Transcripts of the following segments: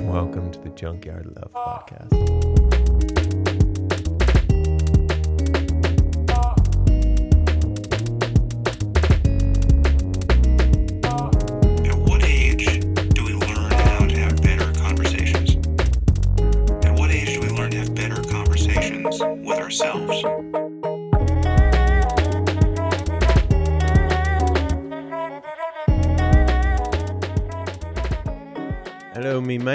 welcome to the Junkyard Love Podcast.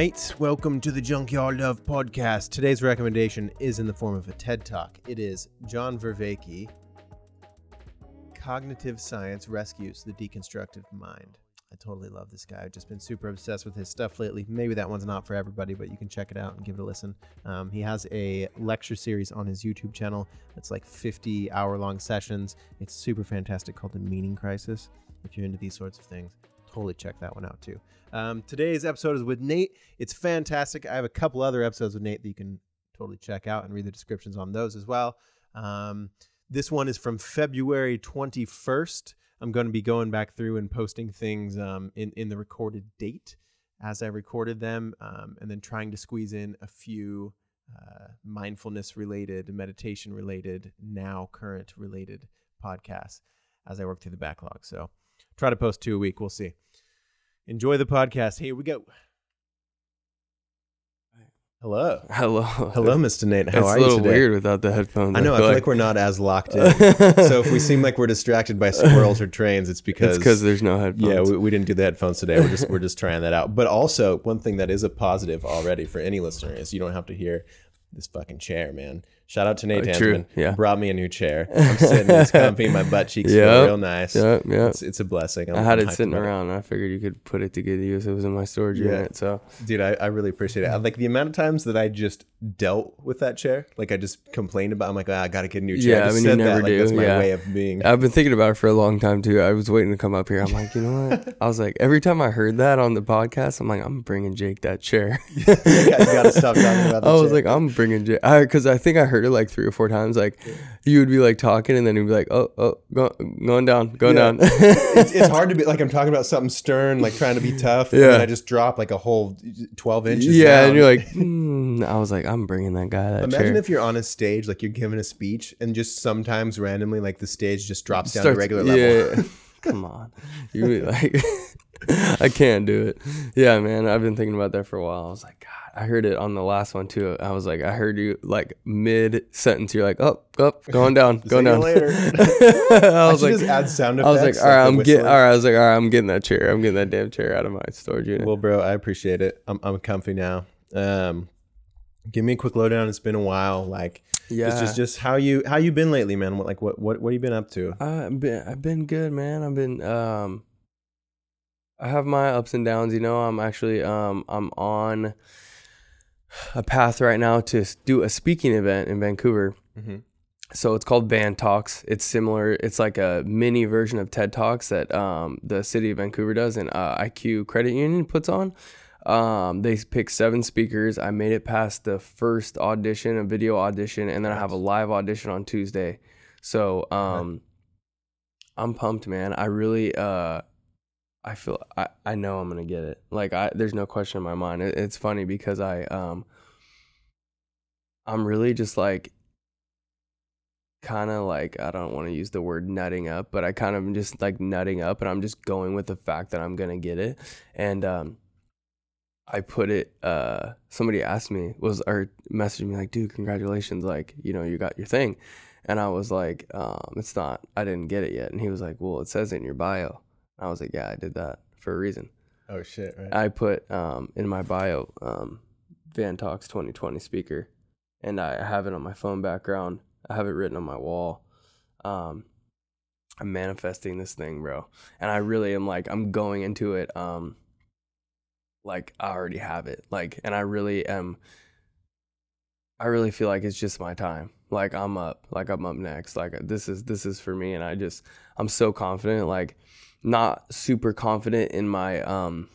Mates. Welcome to the Junkyard Love Podcast. Today's recommendation is in the form of a TED Talk. It is John Vervaeke, Cognitive Science Rescues the Deconstructive Mind. I totally love this guy. I've just been super obsessed with his stuff lately. Maybe that one's not for everybody, but you can check it out and give it a listen. Um, he has a lecture series on his YouTube channel that's like 50 hour long sessions. It's super fantastic called The Meaning Crisis. If you're into these sorts of things, totally check that one out too. Um, today's episode is with Nate. It's fantastic. I have a couple other episodes with Nate that you can totally check out and read the descriptions on those as well. Um, this one is from February 21st. I'm going to be going back through and posting things um, in, in the recorded date as I recorded them, um, and then trying to squeeze in a few uh, mindfulness related, meditation related, now current related podcasts as I work through the backlog. So try to post two a week. We'll see. Enjoy the podcast. Here we go. Hello. Hello. Hello, Mr. Nate. How it's are a you little weird without the headphones. I know. I feel like, we're not as locked in. so if we seem like we're distracted by squirrels or trains, it's because it's because there's no headphones. yeah, we, we didn't do the headphones today. We're just we're just trying that out. But also, one thing that is a positive already for any listener is you don't have to hear this fucking chair, man. Shout out to Nate Oh, true, yeah. Brought me a new chair. I'm sitting, it's comfy. My butt cheeks feel real nice. Yep, yep. It's, it's a blessing. I'm, I had I'm it sitting it. around. I figured you could put it to good use. It was in my storage Yeah. unit. So Dude, I, I really appreciate it. I, like the amount of times that I just dealt with that chair, like I just complained about. I'm like, ah, I gotta get a new chair. Yeah, just I mean, you never that, like, do, That's my yeah. way of being. I've been thinking about it for a long time too. I was waiting to come up here. I'm like, you know what? I was like, every time I heard that on the podcast, I'm like, I'm bringing Jake that chair. you gotta stop talking about. The I was chair. like, I'm bringing Jake because I, think I heard it like three or four times. Like, you would be like talking, and then you'd be like, oh, oh, go, going down, going Yeah. down. it's, it's hard to be like I'm talking about something stern, like trying to be tough. And Yeah. then I just drop like a whole 12 inches. yeah, down. and you're like, mm. I was like, I'm bringing that guy that Imagine chair. if you're on a stage, like you're giving a speech, and just sometimes randomly, like the stage just drops down Starts- to regular level. Yeah. Come on. You be like I can't do it. Yeah, man. I've been thinking about that for a while. I was like, God, I heard it on the last one too. I was like, I heard you like mid sentence. You're like, up, up, going down, going down. later. I was should like, just add sound effects. I was like, all right, like I'm getting, all right. I was like, all right, I'm getting that chair. I'm getting that damn chair out of my storage unit. Well, bro, I appreciate it. I'm, I'm comfy now. Um, give me a quick lowdown. It's been a while. Like, yeah. it's just just how you how you been lately, man. What like what what what have you been up to? I've been I've been good, man. I've been um I have my ups and downs, you know. I'm actually um I'm on a path right now to do a speaking event in Vancouver. Mhm. So it's called Van Talks. It's similar. It's like a mini version of TED Talks that um, the city of Vancouver does and uh, IQ Credit Union puts on. Um, they pick seven speakers. I made it past the first audition, a video audition, and then I have a live audition on Tuesday. So um, I'm pumped, man. I really uh, I feel I, I know I'm gonna get it. Like I there's no question in my mind. It, it's funny because I um I'm really just like kind of like I don't want to use the word nutting up, but I kind of am just like nutting up and I'm just going with the fact that I'm to get it. And um I put it uh somebody asked me was or messaged me like, "Dude, congratulations, like, you know, you got your thing." And I was like, um it's not I didn't get it yet. And he was like, "Well, it says it in your bio." I was like, "Yeah, I did that for a reason." Oh shit! Right. I put um, in my bio um, Van Talks 2020 speaker, and I have it on my phone background. I have it written on my wall. Um, I'm manifesting this thing, bro, and I really am like I'm going into it. Um, like I already have it, like, and I really am. I really feel like it's just my time. Like I'm up, like I'm up next. Like this is this is for me, and I just I'm so confident. Like not super confident in my um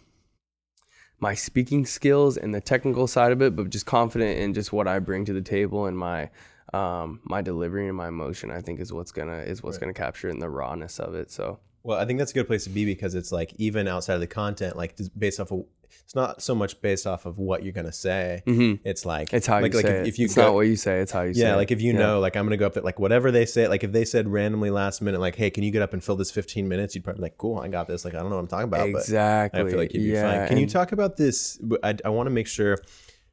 my speaking skills and the technical side of it, but just confident in just what I bring to the table and my um my delivery and my emotion. I think is what's gonna is what's Right. gonna capture it in the rawness of it. So Well, I think that's a good place to be because it's like even outside of the content, like based off of it's not so much based off of what you're gonna say. hmm It's like It's how like, you like say if, it. if you it's go, not what you say. It's how you say yeah, like if you Yeah. know, like I'm gonna go up there, like whatever they say, like if they said randomly last minute, like, hey, can you get up and fill this 15 minutes? You'd probably be like, cool, I got this. Like I don't know what I'm talking about, exactly. but I feel like you'd be yeah, fine. Can you talk about this? I, I want to make sure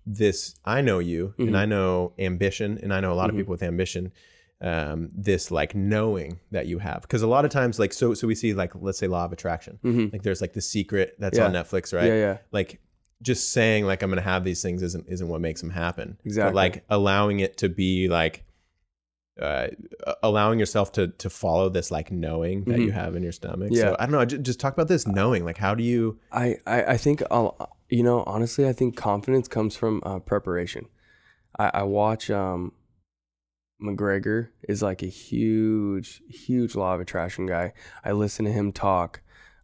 this. I know you, Mhm. and I know ambition, and I know a lot Mhm. of people with ambition. Um, this like knowing that you have, because a lot of times, like so, so we see like let's say law of attraction. Mhm. Like there's like the secret that's Yeah. on Netflix, right? Yeah, yeah. like just saying like I'm gonna have these things isn't isn't what makes them happen. Exactly. But like allowing it to be like uh, allowing yourself to to follow this like knowing that you Mhm. have in your stomach. Yeah. So I don't know. Just, just talk about this knowing. Like how do you? I, I, I think I'll, you know honestly I think confidence comes from uh, preparation. I, I watch um, McGregor is like a huge huge law of attraction guy. I listen to him talk.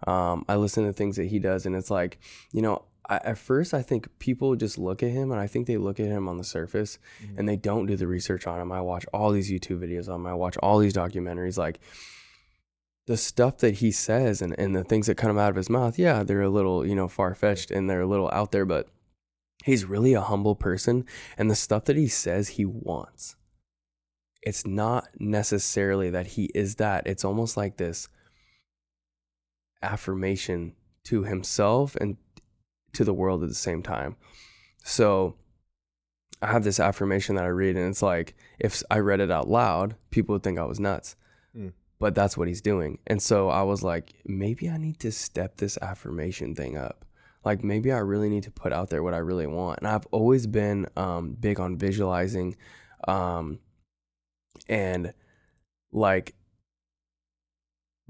Um, I listen to things that he does, and it's like you know. I, at first, I think people just look at him, and I think they look at him on the surface, and they don't do the research on him. I watch all these YouTube videos on him. I watch all these documentaries. Like the stuff that he says and, and the things that come out of his mouth, yeah, they're a little, you know, far fetched and they're a little out there, but he's really a humble person. And the stuff that he says he wants, it's not necessarily that he is that. It's almost like this affirmation to himself and to the world at the same time. So I have this affirmation that I read, and it's like if I read it out loud, people would think I was nuts. Mm. But that's what he's doing. And so I was like, maybe I need to step this affirmation thing up. Like maybe I really need to put out there what I really want. And I've always been um, big on visualizing um, and like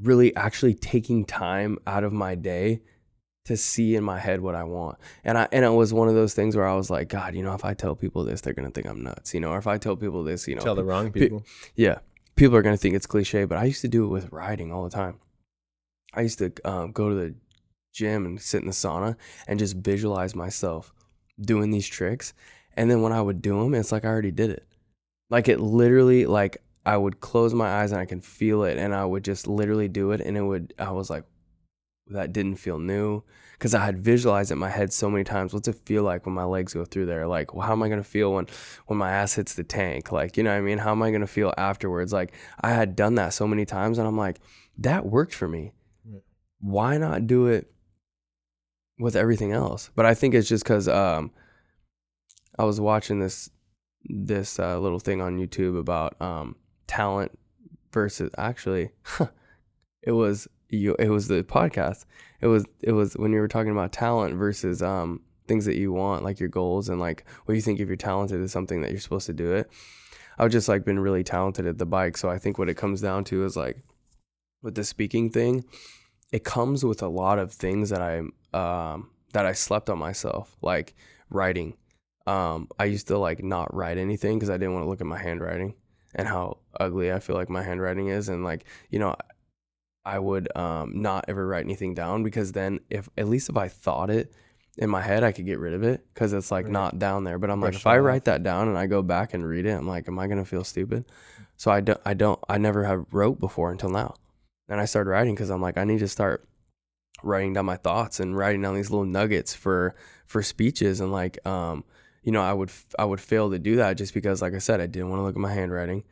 really actually taking time out of my day to see in my head what I want. And I and it was one of those things where I was like, God, you know, if I tell people this, they're gonna think I'm nuts. You know, or if I tell people this, you know, Tell the pe- wrong pe- people. yeah, people are gonna think it's cliche. But I used to do it with writing all the time. I used to um, go to the gym and sit in the sauna and just visualize myself doing these tricks. And then when I would do them, it's like I already did it. Like it literally, like I would close my eyes and I can feel it, and I would just literally do it, and it would. I was like, that didn't feel new because I had visualized it in my head so many times. What's it feel like when my legs go through there? Like, well, how am I gonna feel when when my ass hits the tank? Like, you know what I mean? How am I gonna feel afterwards? Like, I had done that so many times, and I'm like, that worked for me. Why not do it with everything else? But I think it's just because um, I was watching this this uh, little thing on YouTube about um, talent versus actually it was you it was the podcast. It was it was when you were talking about talent versus um things that you want like your goals and like what you think if you're talented is something that you're supposed to do it. I've just like been really talented at the bike so i think what it comes down to is like with the speaking thing it comes with a lot of things that i um that i slept on myself like writing um i used to like not write anything because i didn't want to look at my handwriting and how ugly i feel like my handwriting is and like you know I would um, not ever write anything down because then if at least if I thought it in my head, I could get rid of it because it's like Right. not down there. But I'm like, if I it write off. that down and I go back and read it, I'm like, am I gonna feel stupid? So I don't, I don't, I never have wrote before until now, and I started writing because I'm like, I need to start writing down my thoughts and writing down these little nuggets for for speeches and like um you know I would I would fail to do that just because like I said I didn't want to look at my handwriting.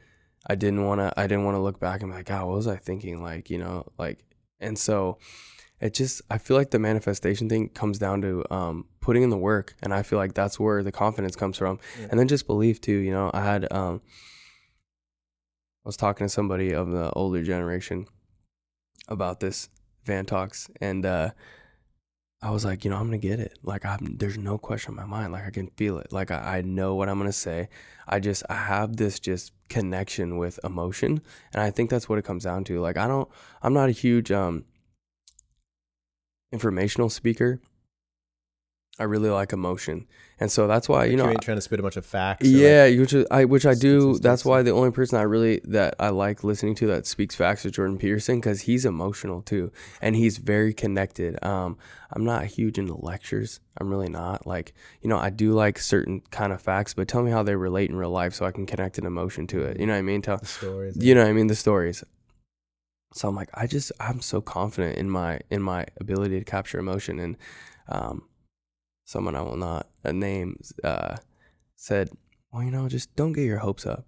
I didn't want to I didn't want to look back and be like God what was I thinking? Like you know like and so it just I feel like the manifestation thing comes down to um putting in the work and I feel like that's where the confidence comes from. Yeah. and then just belief too you know I had um I was talking to somebody of the older generation about this Van Talks and uh I was like, you know, I'm gonna get it. Like, I'm there's no question in my mind. Like, I can feel it. Like, I, I know what I'm gonna say. I just I have this just connection with emotion, and I think that's what it comes down to. Like, I don't, I'm not a huge um informational speaker. I really like emotion, and so that's why you know you ain't trying to spit a bunch of facts. or, like, yeah, which I which I do. That's why the only person I really that I like listening to that speaks facts is Jordan Peterson because he's emotional too, and he's very connected. Um, I'm not huge into lectures. I'm really not. Like you know, I do like certain kind of facts, but tell me how they relate in real life so I can connect an emotion to it. You know what I mean? Tell the stories. you know what I mean the stories. So I'm like, I just I'm so confident in my in my ability to capture emotion and um someone I will not uh, name uh, said, "Well, you know, just don't get your hopes up."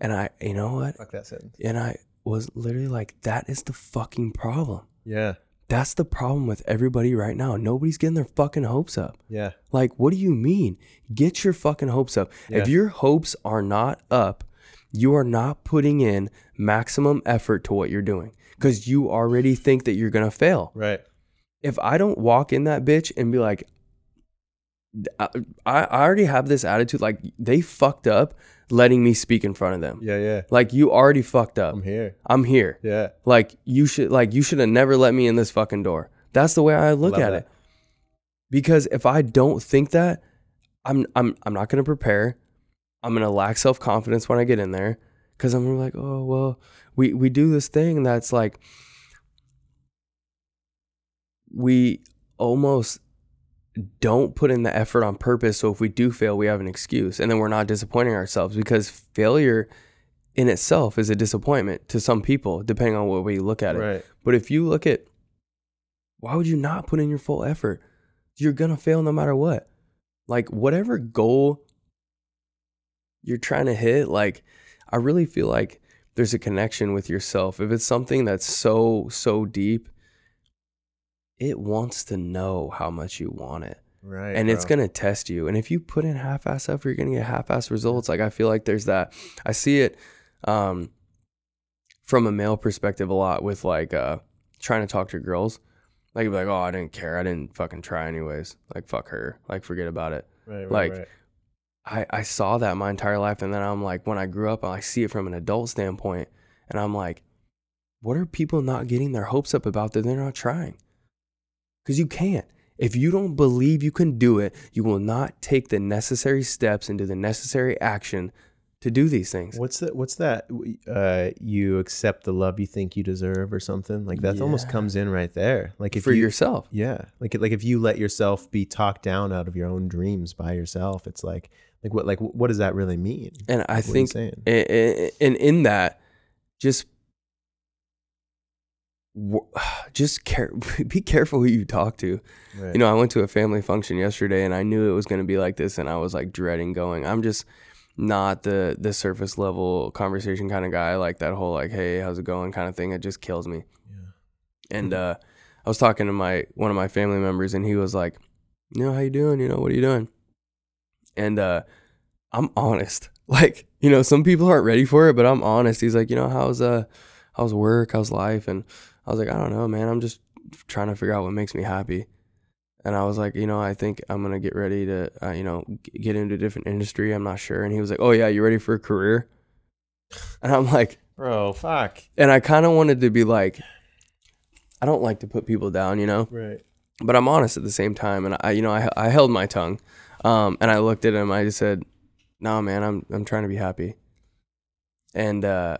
And I, you know what? Fuck that sentence. And I was literally like, "That is the fucking problem. Yeah. That's the problem with everybody right now. Nobody's getting their fucking hopes up." Yeah. Like, what do you mean? Get your fucking hopes up. If your hopes are not up, you are not putting in maximum effort to what you're doing because you already think that you're going to fail. Right. If I don't walk in that bitch and be like, I, I already have this attitude, like they fucked up letting me speak in front of them. Yeah. Yeah. Like, you already fucked up. I'm here. I'm here. Yeah. Like you should like you should have never let me in this fucking door. That's the way I look Love at that. it. Because if I don't think that, I'm I'm I'm not gonna prepare. I'm gonna lack self confidence when I get in there. Cause I'm gonna be like, oh well, we we do this thing that's like we almost don't put in the effort on purpose. So if we do fail, we have an excuse. And then we're not disappointing ourselves because failure in itself is a disappointment to some people, depending on what way you look at it. Right. But if you look at why would you not put in your full effort? You're gonna fail no matter what. Like whatever goal you're trying to hit, like I really feel like there's a connection with yourself. If it's something that's so, so deep, it wants to know how much you want it Right. and it's gonna test you. And if you put in half-ass effort, you're gonna get half-ass results. Like I feel like there's that. I see it um, from a male perspective a lot with like uh, trying to talk to girls. Like, you'd be like, oh, I didn't care. I didn't fucking try anyways. Like, fuck her. Like, forget about it. Right, right, like, right. I, I saw that my entire life. And then I'm like, when I grew up, I see it from an adult standpoint. And I'm like, what are people not getting their hopes up about that they're not trying? Because you can't. If you don't believe you can do it, you will not take the necessary steps and do the necessary action to do these things. What's that? What's that? Uh, you accept the love you think you deserve, or something like that. Almost comes in right there. Like if for you, yourself. yeah, like like if you let yourself be talked down out of your own dreams by yourself, it's like like what like what does that really mean? And I What think, saying? a- a- and in that, just just care, be careful who you talk to. Right. You know, I went to a family function yesterday, and I knew it was going to be like this, and I was like dreading going. I'm just not the the surface level conversation kind of guy. Like that whole like, hey, how's it going kind of thing. It just kills me. Yeah. And uh, I was talking to my one of my family members, and he was like, "You know, how you doing? You know, what are you doing?" And uh, I'm honest. Like, you know, some people aren't ready for it, but I'm honest. He's like, you know, how's uh, how's work? How's life? And I was like, I don't know, man. I'm just trying to figure out what makes me happy. And I was like, you know, I think I'm gonna get ready to, uh, you know, g- get into a different industry. I'm not sure. And he was like, oh yeah, you ready for a career? And I'm like, bro, fuck. and I kind of wanted to be like, I don't like to put people down, you know, Right. but I'm honest at the same time. And I, you know, I, I held my tongue, um, and I looked at him. I just said, "No, man, I'm I'm trying to be happy." And uh,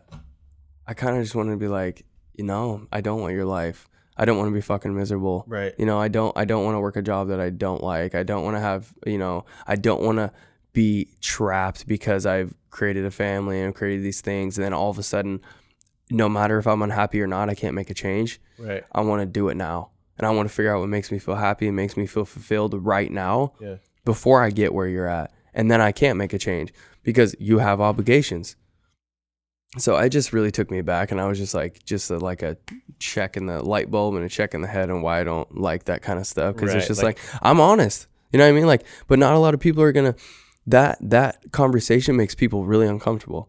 I kind of just wanted to be like, you know, I don't want your life. I don't want to be fucking miserable. Right. You know, I don't I don't want to work a job that I don't like. I don't want to have, you know, I don't want to be trapped because I've created a family and created these things and then all of a sudden no matter if I'm unhappy or not, I can't make a change. Right. I want to do it now. And I want to figure out what makes me feel happy and makes me feel fulfilled right now Yeah. before I get where you're at. And then I can't make a change because you have obligations. So I just really took me back and I was just like just a, like a check in the light bulb and a check in the head and why I don't like that kind of stuff because it's just like- like, I'm honest. You know what I mean? Like but not a lot of people are going to that that conversation makes people really uncomfortable.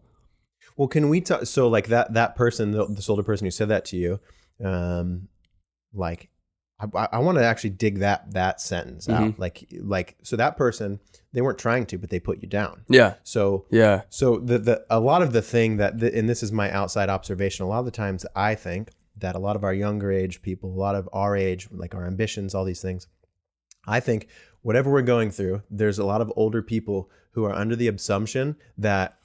Well, can we talk? So, like that that person, the, this older person who said that to you, um, like, I, I want to actually dig that that sentence out. Mhm. Like, like, so that person, they weren't trying to, but they put you down. Yeah. So, Yeah. so the the a lot of the thing that, the, and this is my outside observation. A lot of the times, I think that a lot of our younger age people, a lot of our age, like our ambitions, all these things, I think whatever we're going through, there's a lot of older people who are under the assumption that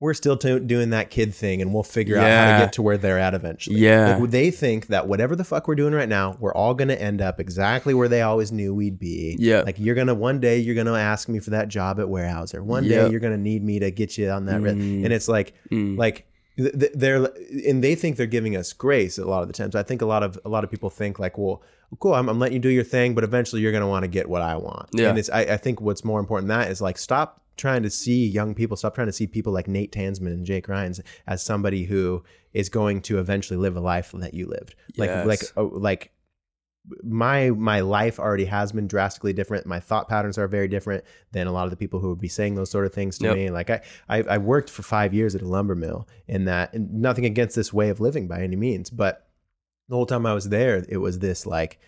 we're still to doing that kid thing and we'll figure out how to get to where they're at eventually. Yeah. Like, they think that whatever the fuck we're doing right now, we're all going to end up exactly where they always knew we'd be. Yeah. Like you're going to, one day, you're going to ask me for that job at Weyerhaeuser. One day, you're going to need me to get you on that. Mm. And it's like, Mm. like th- th- they're and they think they're giving us grace a lot of the times. I think a lot of a lot of people think like, well, cool, I'm, I'm letting you do your thing, but eventually you're gonna want to get what I want. Yeah. And it's I, I think what's more important than that is like stop trying to see young people, stop trying to see people like Nate Tanzman and Jake Ryan's as somebody who is going to eventually live a life that you lived. Like Yes. like oh, like my my life already has been drastically different. My thought patterns are very different than a lot of the people who would be saying those sort of things to Yep. me. Like I, I I worked for five years at a lumber mill, and that and nothing against this way of living by any means, but the whole time I was there, it was this like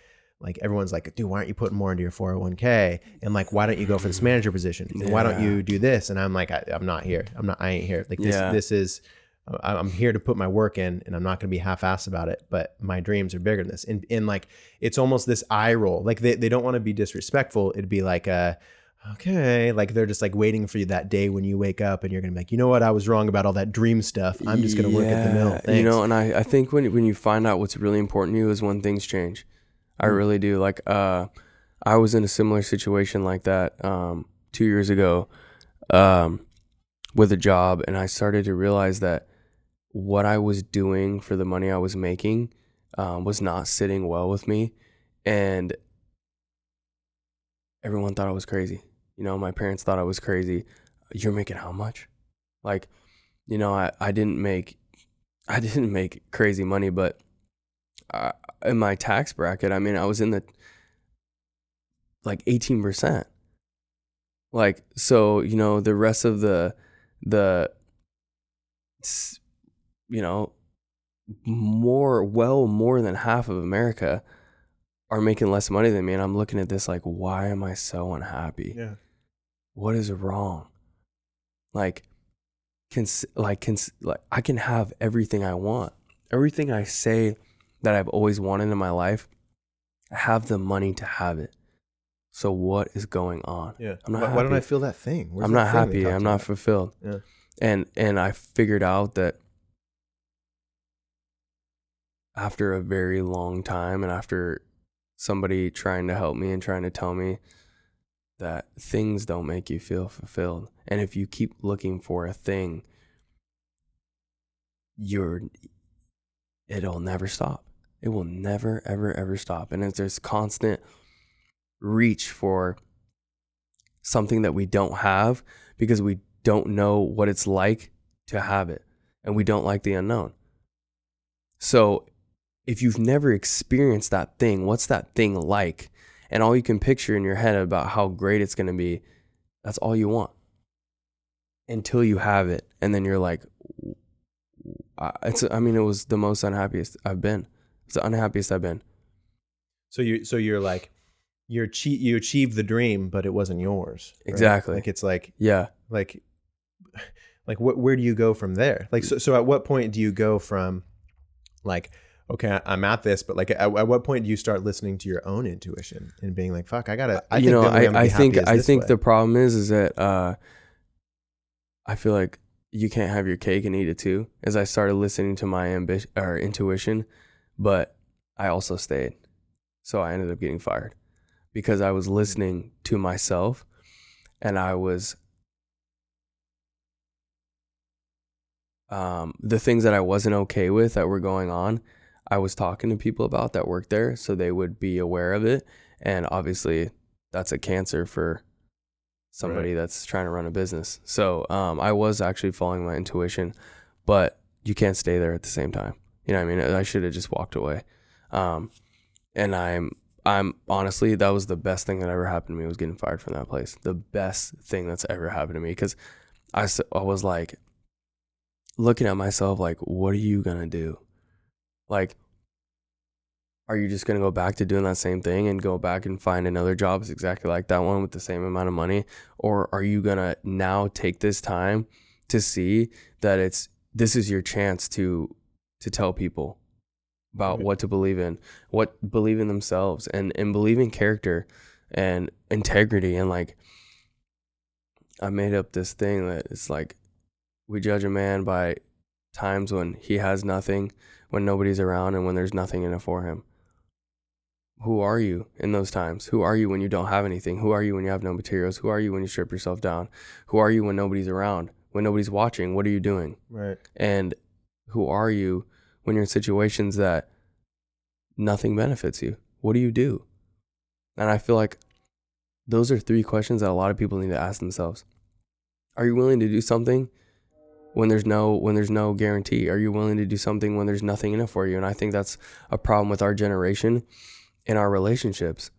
like everyone's like, dude, why aren't you putting more into your 401k? And like, why don't you go for this manager position? And why don't you do this? And I'm like, I, I'm not here. I'm not. I ain't here. Like this. Yeah. This is. I'm here to put my work in, and I'm not going to be half-assed about it. But my dreams are bigger than this. And and like, it's almost this eye roll. Like they, they don't want to be disrespectful. It'd be like, uh, okay, like they're just like waiting for you that day when you wake up, and you're gonna be like, you know what, I was wrong about all that dream stuff. I'm just gonna work at the mill. Thanks. You know, and I, I think when when you find out what's really important to you is when things change. I Mm. really do. Like uh I was in a similar situation like that um two years ago um with a job and I started to realize that what I was doing for the money I was making um, was not sitting well with me and everyone thought I was crazy. You know, my parents thought I was crazy. You're making how much? Like, you know, I, I didn't make I didn't make crazy money, but in my tax bracket, I mean, I was in the like 18%. Like, so, you know, the rest of the, the, you know, more, well, more than half of America are making less money than me. And I'm looking at this like, why am I so unhappy? yeah. what is wrong like can like can like i can have everything i want everything i say that i've always wanted in my life i have the money to have it so what is going on Yeah. I'm not why, why don't. I feel that thing? Where's i'm that not thing happy i'm not about? fulfilled Yeah. and and i figured out that after a very long time and after somebody trying to help me and trying to tell me that things don't make you feel fulfilled and if you keep looking for a thing you're it'll never stop it will never ever ever stop and it's there's constant reach for something that we don't have because we don't know what it's like to have it and we don't like the unknown. So, if you've never experienced that thing, what's that thing like? And all you can picture in your head about how great it's going to be, that's all you want until you have it. And then you're like, it's, I mean, it was the most unhappiest I've been. It's the unhappiest I've been. So you so you're like you're che- you achieved the dream, but it wasn't yours. right? Exactly. Like it's like Yeah. like like what where do you go from there? Like so so at what point do you go from like okay I'm at this, but like at, at what point do you start listening to your own intuition and being like fuck I gotta I you think know, the only way I'm I, I think I think way. the problem is is that uh, I feel like you can't have your cake and eat it too. As I started listening to my ambition or intuition, but I also stayed, so I ended up getting fired because I was listening to myself, and I was um, the things that I wasn't okay with that were going on. I was talking to people about that worked there, so they would be aware of it. And obviously, that's a cancer for somebody that's trying to run a business. So um, I was actually following my intuition, but you can't stay there at the same time. You know I mean? I should have just walked away. Um, and I'm I'm honestly that was the best thing that ever happened to me was getting fired from that place. The best thing that's ever happened to me because I I was like looking at myself like what are you gonna do? Like are you just gonna go back to doing that same thing and go back and find another job that's exactly like that one with the same amount of money? Or are you gonna now take this time to see that it's this is your chance to to tell people about mm-hmm. what to believe in, what believe in themselves and and believe in character and integrity and like I made up this thing that it's like we judge a man by times when he has nothing, when nobody's around and when there's nothing in it for him. Who are you in those times? Who are you when you don't have anything? Who are you when you have no materials? Who are you when you strip yourself down? Who are you when nobody's around? When nobody's watching, what are you doing? right. And who are you when you're in situations that nothing benefits you? What do you do? And I feel like those are three questions that a lot of people need to ask themselves. Are you willing to do something when there's no when there's no guarantee? Are you willing to do something when there's nothing in it for you? And I think that's a problem with our generation and our relationships.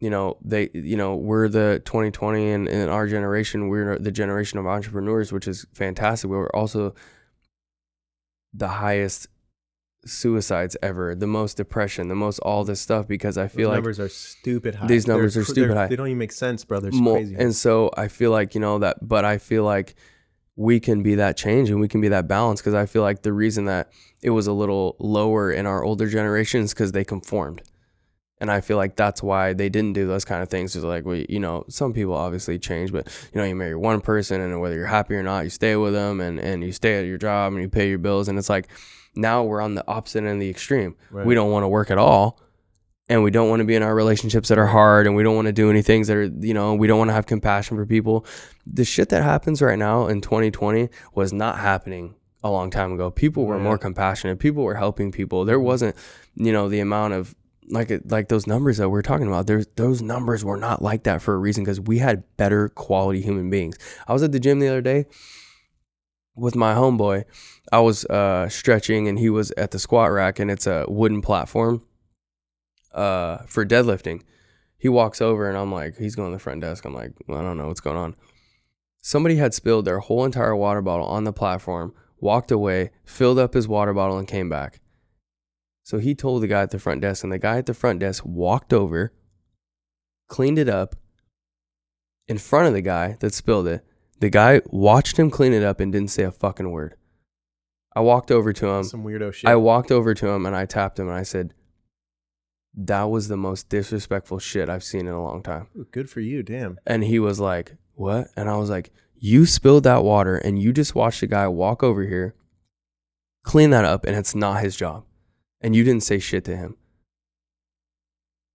You know, they you know, we're the 2020 and in our generation, we're the generation of entrepreneurs, which is fantastic. We're also the highest suicides ever, the most depression, the most all this stuff because I feel Those like numbers are stupid high. These numbers They're are stupid high. They don't even make sense, bro. They're Mo- crazy. And so I feel like, you know, that, but I feel like we can be that change and we can be that balance because I feel like the reason that it was a little lower in our older generations because they conformed. And I feel like that's why they didn't do those kind of things. Is like, we, you know, some people obviously change, but you know, you marry one person and whether you're happy or not, you stay with them and, and you stay at your job and you pay your bills. And it's like, now we're on the opposite end of the extreme. Right. We don't want to work at all. And we don't want to be in our relationships that are hard and we don't want to do any things that are, you know, we don't want to have compassion for people. The shit that happens right now in 2020 was not happening a long time ago. People were more compassionate. People were helping people. There wasn't, you know, the amount of like like those numbers that we're talking about. There's those numbers were not like that for a reason because we had better quality human beings. I was at the gym the other day with my homeboy. I was uh, stretching and he was at the squat rack and it's a wooden platform uh, for deadlifting. He walks over and I'm like, he's going to the front desk. I'm like, well, I don't know what's going on. Somebody had spilled their whole entire water bottle on the platform, walked away, filled up his water bottle, and came back. So he told the guy at the front desk, and the guy at the front desk walked over, cleaned it up in front of the guy that spilled it. The guy watched him clean it up and didn't say a fucking word. I walked over to him. Some weirdo shit. I walked over to him and I tapped him and I said, That was the most disrespectful shit I've seen in a long time. Ooh, good for you. Damn. And he was like, What? And I was like, You spilled that water and you just watched a guy walk over here, clean that up, and it's not his job. And you didn't say shit to him.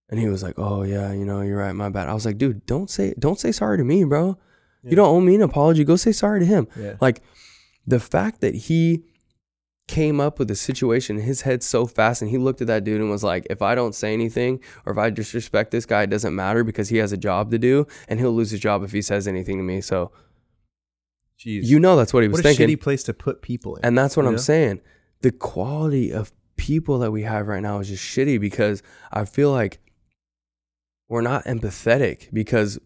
And he was like, Oh yeah, you know, you're right, my bad. I was like, dude, don't say don't say sorry to me, bro. Yeah. You don't owe me an apology. Go say sorry to him. Yeah. Like the fact that he came up with the situation in his head so fast and he looked at that dude and was like, if I don't say anything or if I disrespect this guy, it doesn't matter because he has a job to do and he'll lose his job if he says anything to me. So Jeez. you know that's what he was what a thinking. shitty place to put people in. And that's what you I'm know? saying. The quality of people that we have right now is just shitty because I feel like we're not empathetic because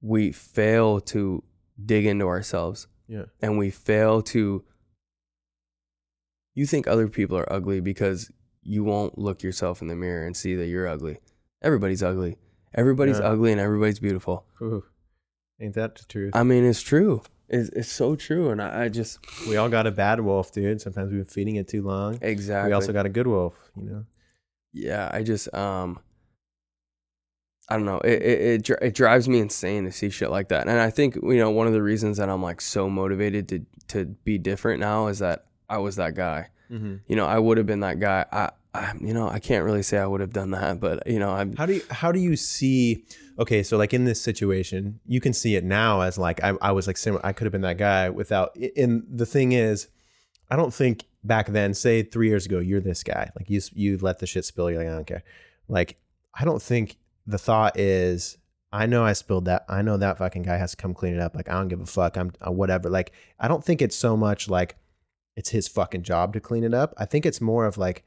we fail to dig into ourselves yeah. and we fail to you think other people are ugly because you won't look yourself in the mirror and see that you're ugly. Everybody's ugly. Everybody's Yeah. ugly and everybody's beautiful. Ooh. Ain't that the truth? I mean, it's true. It's, it's so true. And I, I just, we all got a bad wolf, dude. Sometimes we've been feeding it too long. exactly. We also got a good wolf, you know? yeah, I just, um, I don't know. It, it, it, it drives me insane to see shit like that. And I think, you know, one of the reasons that I'm like so motivated to, to be different now is that I was that guy. Mm-hmm. You know, I would have been that guy. I, I, you know, I can't really say I would have done that, but you know, I'm, How do you how do you see okay, so like in this situation, you can see it now as like I, I was like similar I could have been that guy without and the thing is, I don't think back then, say three years ago, you're this guy. Like you you let the shit spill, you're like, I don't care. Like, I don't think the thought is I know I spilled that. I know that fucking guy has to come clean it up. Like I don't give a fuck. I'm uh, whatever. Like I don't think it's so much like it's his fucking job to clean it up. I think it's more of like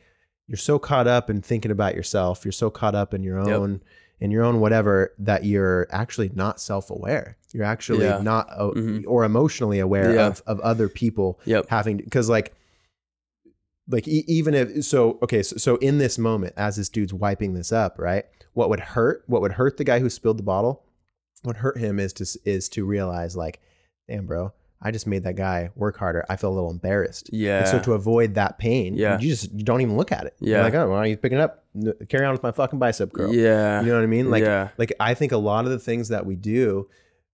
you're so caught up in thinking about yourself. You're so caught up in your Yep. In your own whatever that you're actually not self-aware. You're actually Yeah. not uh, Mhm. or emotionally aware Yeah. of of other people Yep. having because like like e- even if so okay so, so in this moment as this dude's wiping this up right what would hurt what would hurt the guy who spilled the bottle what hurt him is to is to realize like damn bro i just made that guy work harder i feel a little embarrassed yeah. and so to avoid that pain Yeah. you just you don't even look at it You're Yeah. like oh well you picking up carry on with my fucking bicep curl yeah. you know what i mean like yeah. like i think a lot of the things that we do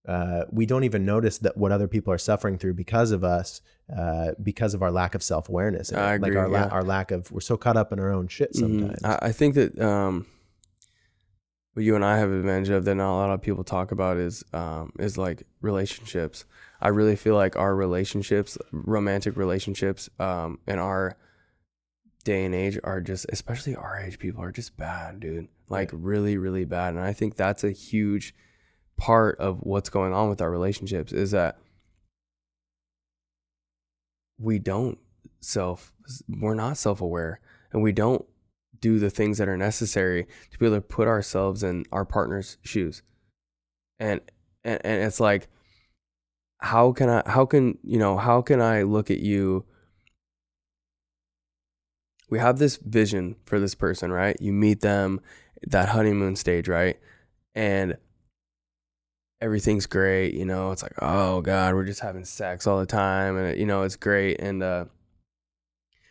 uh, we don't even notice that what other people are suffering through because of us, uh, because of our lack of self awareness. I Like agree, our la- yeah. our lack of we're so caught up in our own shit Mhm. sometimes. I, I think that um, what you and I have advantage of that not a lot of people talk about is um, is like relationships. I really feel like our relationships, romantic relationships, um, in our day and age are just, especially our age people, are just bad, dude. Like really, really bad. And I think that's a huge part of what's going on with our relationships is that we don't self, we're not self aware and we don't do the things that are necessary to be able to put ourselves in our partner's shoes. And and, and it's like how can I how can you know how can I look at you we have this vision for this person, right? You meet them that honeymoon stage, right? And everything's great, you know, it's like, oh god, we're just having sex all the time and you know, it's great and uh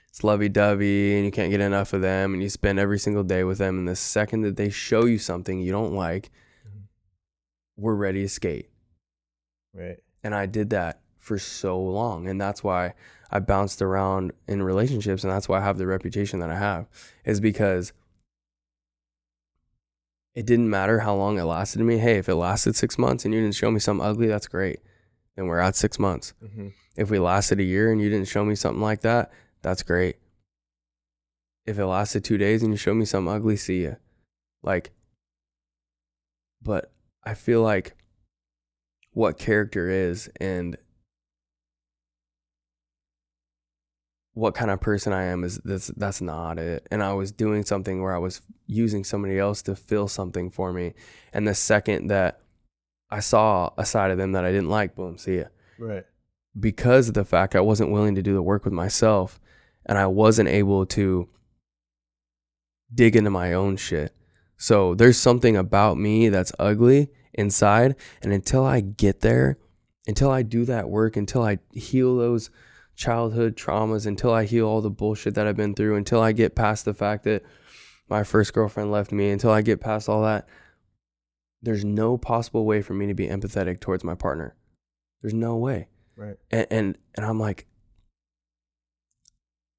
it's lovey-dovey and you can't get enough of them and you spend every single day with them and the second that they show you something you don't like, Mhm. we're ready to skate. Right. And I did that for so long. And that's why I bounced around in relationships. And that's why I have the reputation that I have, is because it didn't matter how long it lasted to me. Hey, if it lasted six months and you didn't show me something ugly, that's great. Then we're at six months. Mm-hmm. If we lasted a year and you didn't show me something like that, that's great. If it lasted two days and you showed me something ugly, see ya. Like, but I feel like what character is and what kind of person I am is that's that's not it. And I was doing something where I was using somebody else to fill something for me. And the second that I saw a side of them that I didn't like, boom, see ya Right. because of the fact I wasn't willing to do the work with myself and I wasn't able to dig into my own shit. So there's something about me that's ugly inside. And until I get there, until I do that work, until I heal those childhood traumas, until I heal all the bullshit that I've been through, until I get past the fact that my first girlfriend left me, until I get past all that, there's no possible way for me to be empathetic towards my partner. There's no way Right. and and, and I'm like,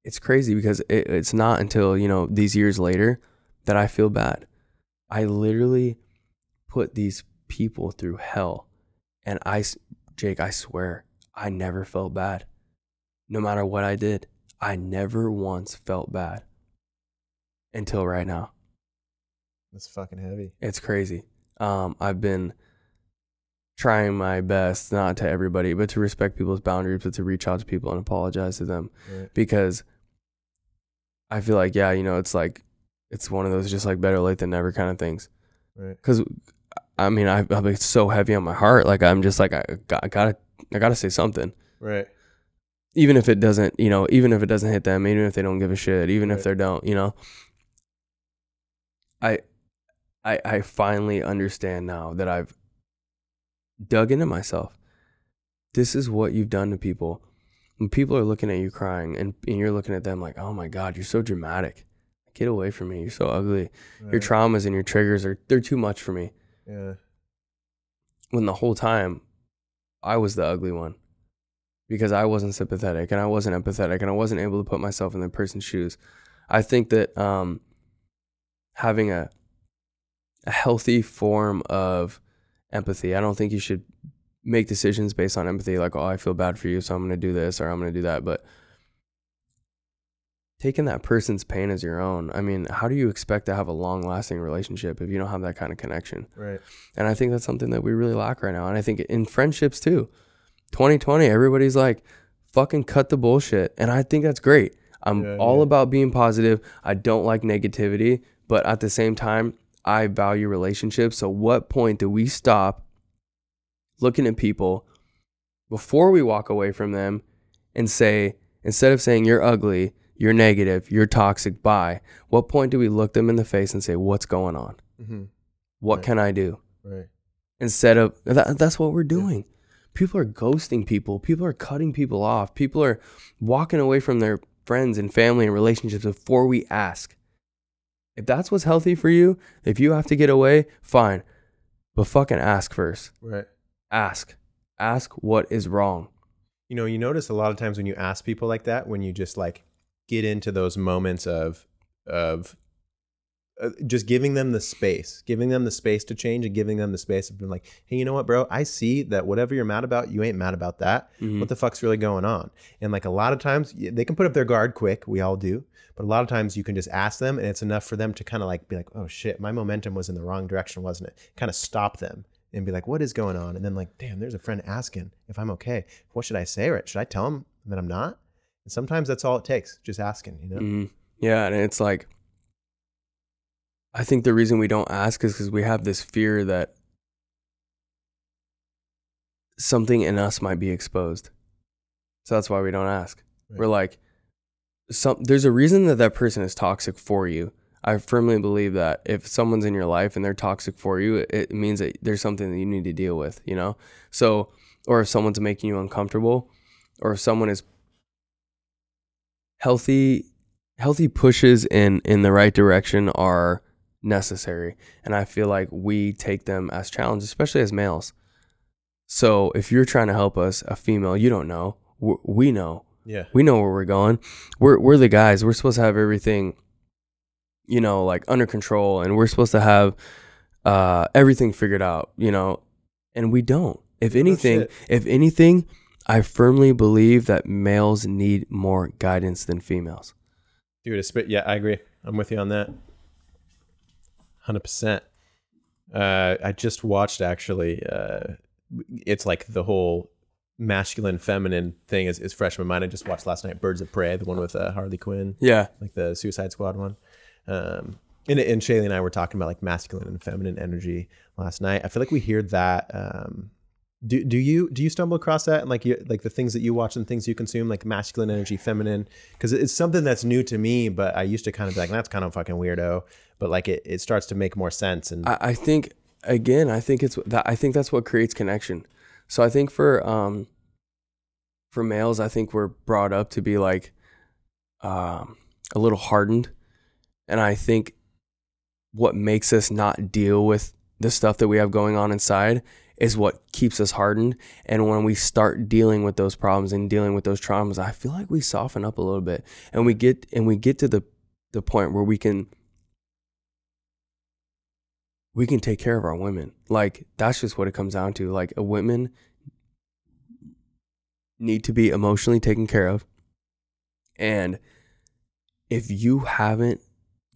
it's crazy because it, it's not until you know these years later that I feel bad. I literally put these people through hell, and I, Jake, I swear, I never felt bad. No matter what I did, I never once felt bad until right now. That's fucking heavy. It's crazy. Um, I've been trying my best, not to everybody, but to respect people's boundaries, but to reach out to people and apologize to them Right. because I feel like, yeah, you know, it's like, it's one of those just like better late than never kind of things. Right. Cause I mean, I, I'm like so heavy on my heart. Like, I'm just like, I, got, I gotta, I gotta say something. Right. Even if it doesn't, you know, even if it doesn't hit them, even if they don't give a shit, even if they don't, you know, I, I, I finally understand now that I've dug into myself. This is what you've done to people. When people are looking at you crying and, and you're looking at them like, oh my God, you're so dramatic. Get away from me. You're so ugly. Your traumas and your triggers are, they're too much for me. Yeah. When the whole time I was the ugly one because I wasn't sympathetic and I wasn't empathetic and I wasn't able to put myself in the person's shoes. I think that um, having a, a healthy form of empathy, I don't think you should make decisions based on empathy like, oh, I feel bad for you, so I'm going to do this or I'm going to do that. But taking that person's pain as your own, I mean, how do you expect to have a long lasting relationship if you don't have that kind of connection? Right. And I think that's something that we really lack right now. And I think in friendships too. 2020, everybody's like, fucking cut the bullshit. And I think that's great. I'm Yeah, all yeah. about being positive. I don't like negativity, but at the same time, I value relationships. So, what point do we stop looking at people before we walk away from them and say, instead of saying you're ugly, you're negative, you're toxic, bye, what point do we look them in the face and say, what's going on? Mm-hmm. What Right. can I do? Right. instead of that, that's what we're doing. People are ghosting people. People are cutting people off. People are walking away from their friends and family and relationships before we ask. If that's what's healthy for you, if you have to get away, fine. But fucking ask first. Right. Ask. Ask what is wrong. You know, you notice a lot of times when you ask people like that, when you just like get into those moments of of uh, just giving them the space, giving them the space to change, and giving them the space of being like, hey, you know what, bro? I see that whatever you're mad about, you ain't mad about that. Mhm. What the fuck's really going on? And like a lot of times, they can put up their guard quick. We all do. But a lot of times, you can just ask them, and it's enough for them to kind of like be like, oh shit, my momentum was in the wrong direction, wasn't it? Kind of stop them and be like, what is going on? And then like, damn, there's a friend asking if I'm okay. What should I say? Right? Should I tell him that I'm not? And sometimes that's all it takes, just asking. You know? Mhm. Yeah, and it's like, I think the reason we don't ask is because we have this fear that something in us might be exposed. So that's why we don't ask. We're like, some there's a reason that that person is toxic for you. I firmly believe that if someone's in your life and they're toxic for you, it, it means that there's something that you need to deal with, you know? So, or if someone's making you uncomfortable, or if someone is healthy, healthy pushes in in the right direction are necessary, and I feel like we take them as challenges, especially as males. So, if you're trying to help us, a female, you don't know, we know, Yeah. we know where we're going. We're we're the guys. We're supposed to have everything, you know, like under control, and we're supposed to have uh, everything figured out, you know, and we don't. If anything, shit. if anything, I firmly believe that males need more guidance than females. Dude, spit. yeah, I agree. I'm with you on that. 100%. Uh, I just watched actually, uh, it's like the whole masculine feminine thing is, is fresh in my mind. I just watched last night Birds of Prey, the one with uh, Harley Quinn, Yeah, like the Suicide Squad one. Um, and, and Shaylee and I were talking about like masculine and feminine energy last night. I feel like we hear that. Um, do, do you do you stumble across that and like you like the things that you watch and things you consume like masculine energy feminine because it's something that's new to me but i used to kind of be like that's kind of fucking weirdo but like it, it starts to make more sense and I, I think again, I think it's that I think that's what creates connection. So I think for um for males, I think we're brought up to be like um a little hardened. And I think what makes us not deal with the stuff that we have going on inside is what keeps us hardened. And when we start dealing with those problems and dealing with those traumas, I feel like we soften up a little bit and we get and we get to the the point where we can we can take care of our women. Like that's just what it comes down to. Like a women need to be emotionally taken care of. And if you haven't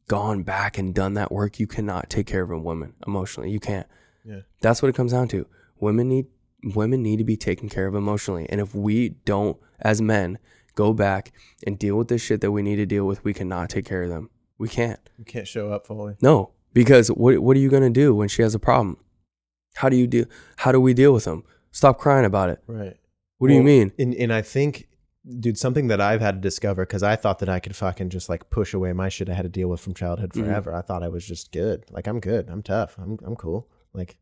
gone back and done that work, you cannot take care of a woman emotionally. You can't. Yeah. That's what it comes down to. Women need women need to be taken care of emotionally. And if we don't as men go back and deal with the shit that we need to deal with, we cannot take care of them. We can't. you can't show up fully No, because what what are you gonna do when she has a problem? How do you do? How do we deal with them? Stop crying about it. right What do you mean? and, and i think dude something that i've had to discover because i thought that i could fucking just like push away my shit i had to deal with from childhood Mhm. forever i thought i was just good like i'm good i'm tough i'm, I'm cool like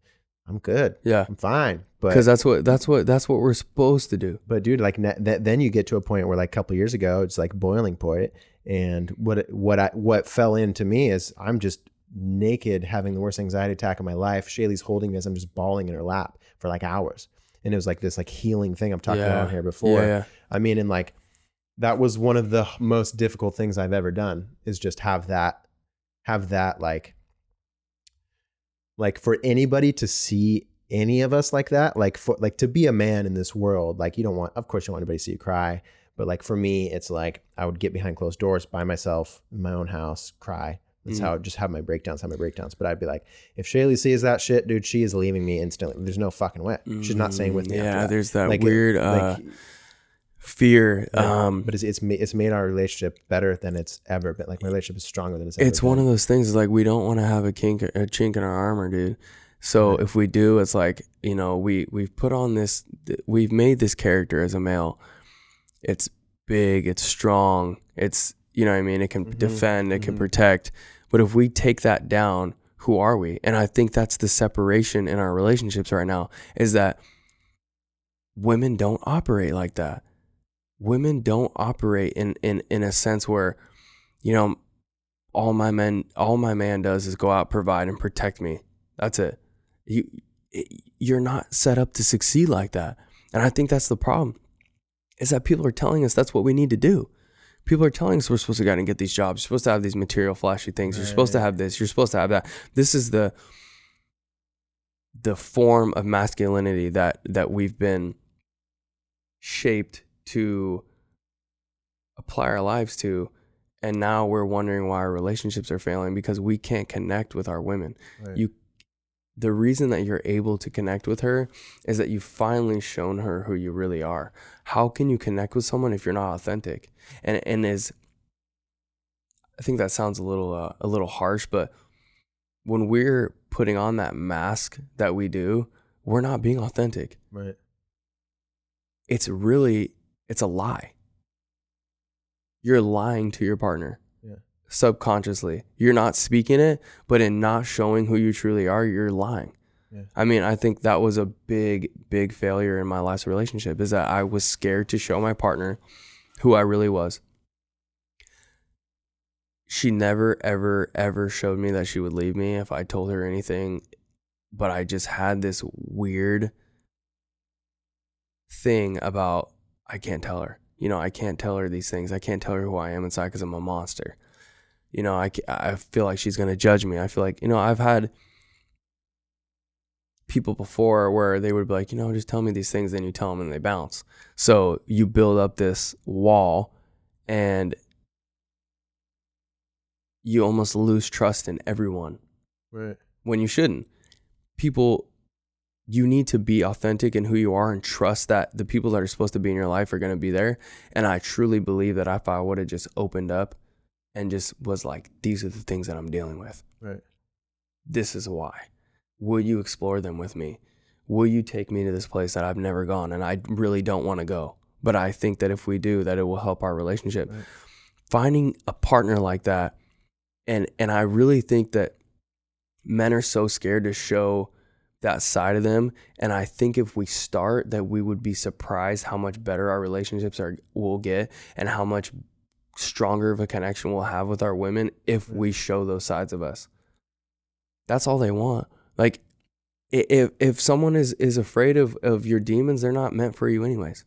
i'm good Yeah, i'm fine but because that's what that's what that's what we're supposed to do. But dude, like ne- th- then you get to a point where like a couple years ago, it's like boiling point. And what it- what I what fell into me is I'm just naked, having the worst anxiety attack of my life. Shaylee's holding me as I'm just bawling in her lap for like hours, and it was like this like healing thing I'm about Yeah. on here before. Yeah, yeah. I mean, and like that was one of the most difficult things I've ever done is just have that have that like like for anybody to see any of us like that like for like to be a man in this world like you don't want of course you don't want anybody to see you cry but like for me it's like i would get behind closed doors by myself in my own house cry. That's Mm. how just have my breakdowns have my breakdowns but i'd be like if shaylee sees that shit dude she is leaving me instantly. There's no fucking way. She's not staying with me Mm, after Yeah, there's that Like, it- weird uh, like, fear. yeah, Um, but it's it's ma- it's made our relationship better than it's ever been. Like my relationship is stronger than it's ever. it's one been. of those things. Like we don't want to have a kink, a chink in our armor, dude. So Right. if we do, it's like you know we we've put on this, we've made this character as a male. It's big, it's strong, it's you know what I mean. It can Mhm, defend, it can mhm. protect. But if we take that down, who are we? And I think that's the separation in our relationships right now. Is that women don't operate like that. Women don't operate in in in a sense where, you know, all my men all my man does is go out provide and protect me. That's it. You you're not set up to succeed like that. And I think that's the problem. Is that people are telling us that's what we need to do. People are telling us we're supposed to go out and get these jobs. You're supposed to have these material flashy things. You're supposed to have this. You're supposed to have that. This is the the form of masculinity that that we've been shaped to apply our lives to and now we're wondering why our relationships are failing because we can't connect with our women Right. you the reason that you're able to connect with her is that you've finally shown her who you really are how can you connect with someone if you're not authentic and and is i think that sounds a little uh, a little harsh but when we're putting on that mask that we do we're not being authentic right. it's really it's a lie. You're lying to your partner. Yeah. subconsciously. You're not speaking it but in not showing who you truly are you're lying. Yeah. i mean i think that was a big big failure in my last relationship is that i was scared to show my partner who i really was. She never ever ever showed me that she would leave me if i told her anything but i just had this weird thing about I can't tell her. You know, I can't tell her these things. I can't tell her who I am inside because I'm a monster. You know, I, I feel like she's going to judge me. I feel like, you know, I've had people before where they would be like, you know, just tell me these things, then you tell them and they bounce. So you build up this wall and you almost lose trust in everyone Right. when you shouldn't. People, you need to be authentic in who you are and trust that the people that are supposed to be in your life are going to be there. And I truly believe that if I would have just opened up and just was like, these are the things that I'm dealing with, Right. this is why. Will you explore them with me? Will you take me to this place that I've never gone and I really don't want to go? But I think that if we do, that it will help our relationship. Right. Finding a partner like that, and and I really think that men are so scared to show that side of them. And I think if we start, that we would be surprised how much better our relationships are will get, and how much stronger of a connection we'll have with our women if we mm-hmm. show those sides of us. That's all they want. Like if if someone is is afraid of of your demons, they're not meant for you anyways.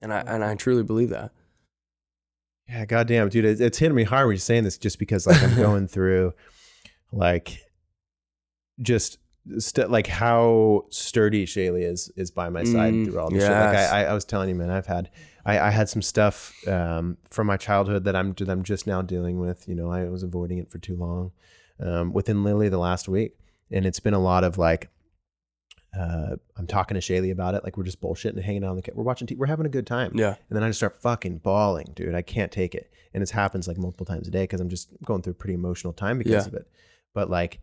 And I and I truly believe that. Yeah, goddamn, dude, it's hitting me hard when you're saying this, just because like I'm going through, like, just st- like how sturdy Shaylee is is by my side Mm, through all this shit. Like. I, I, I was telling you, man, I've had I, I had some stuff um, from my childhood that I'm that I'm just now dealing with. You know, I was avoiding it for too long. Um, within Lily the last week, and it's been a lot of like. Uh, I'm talking to Shaylee about it. Like we're just bullshitting and hanging out on the. ca- We're watching. T- we're having a good time. Yeah. And then I just start fucking bawling, dude. I can't take it. And it happens like multiple times a day because I'm just going through a pretty emotional time because Yeah. of it. But like,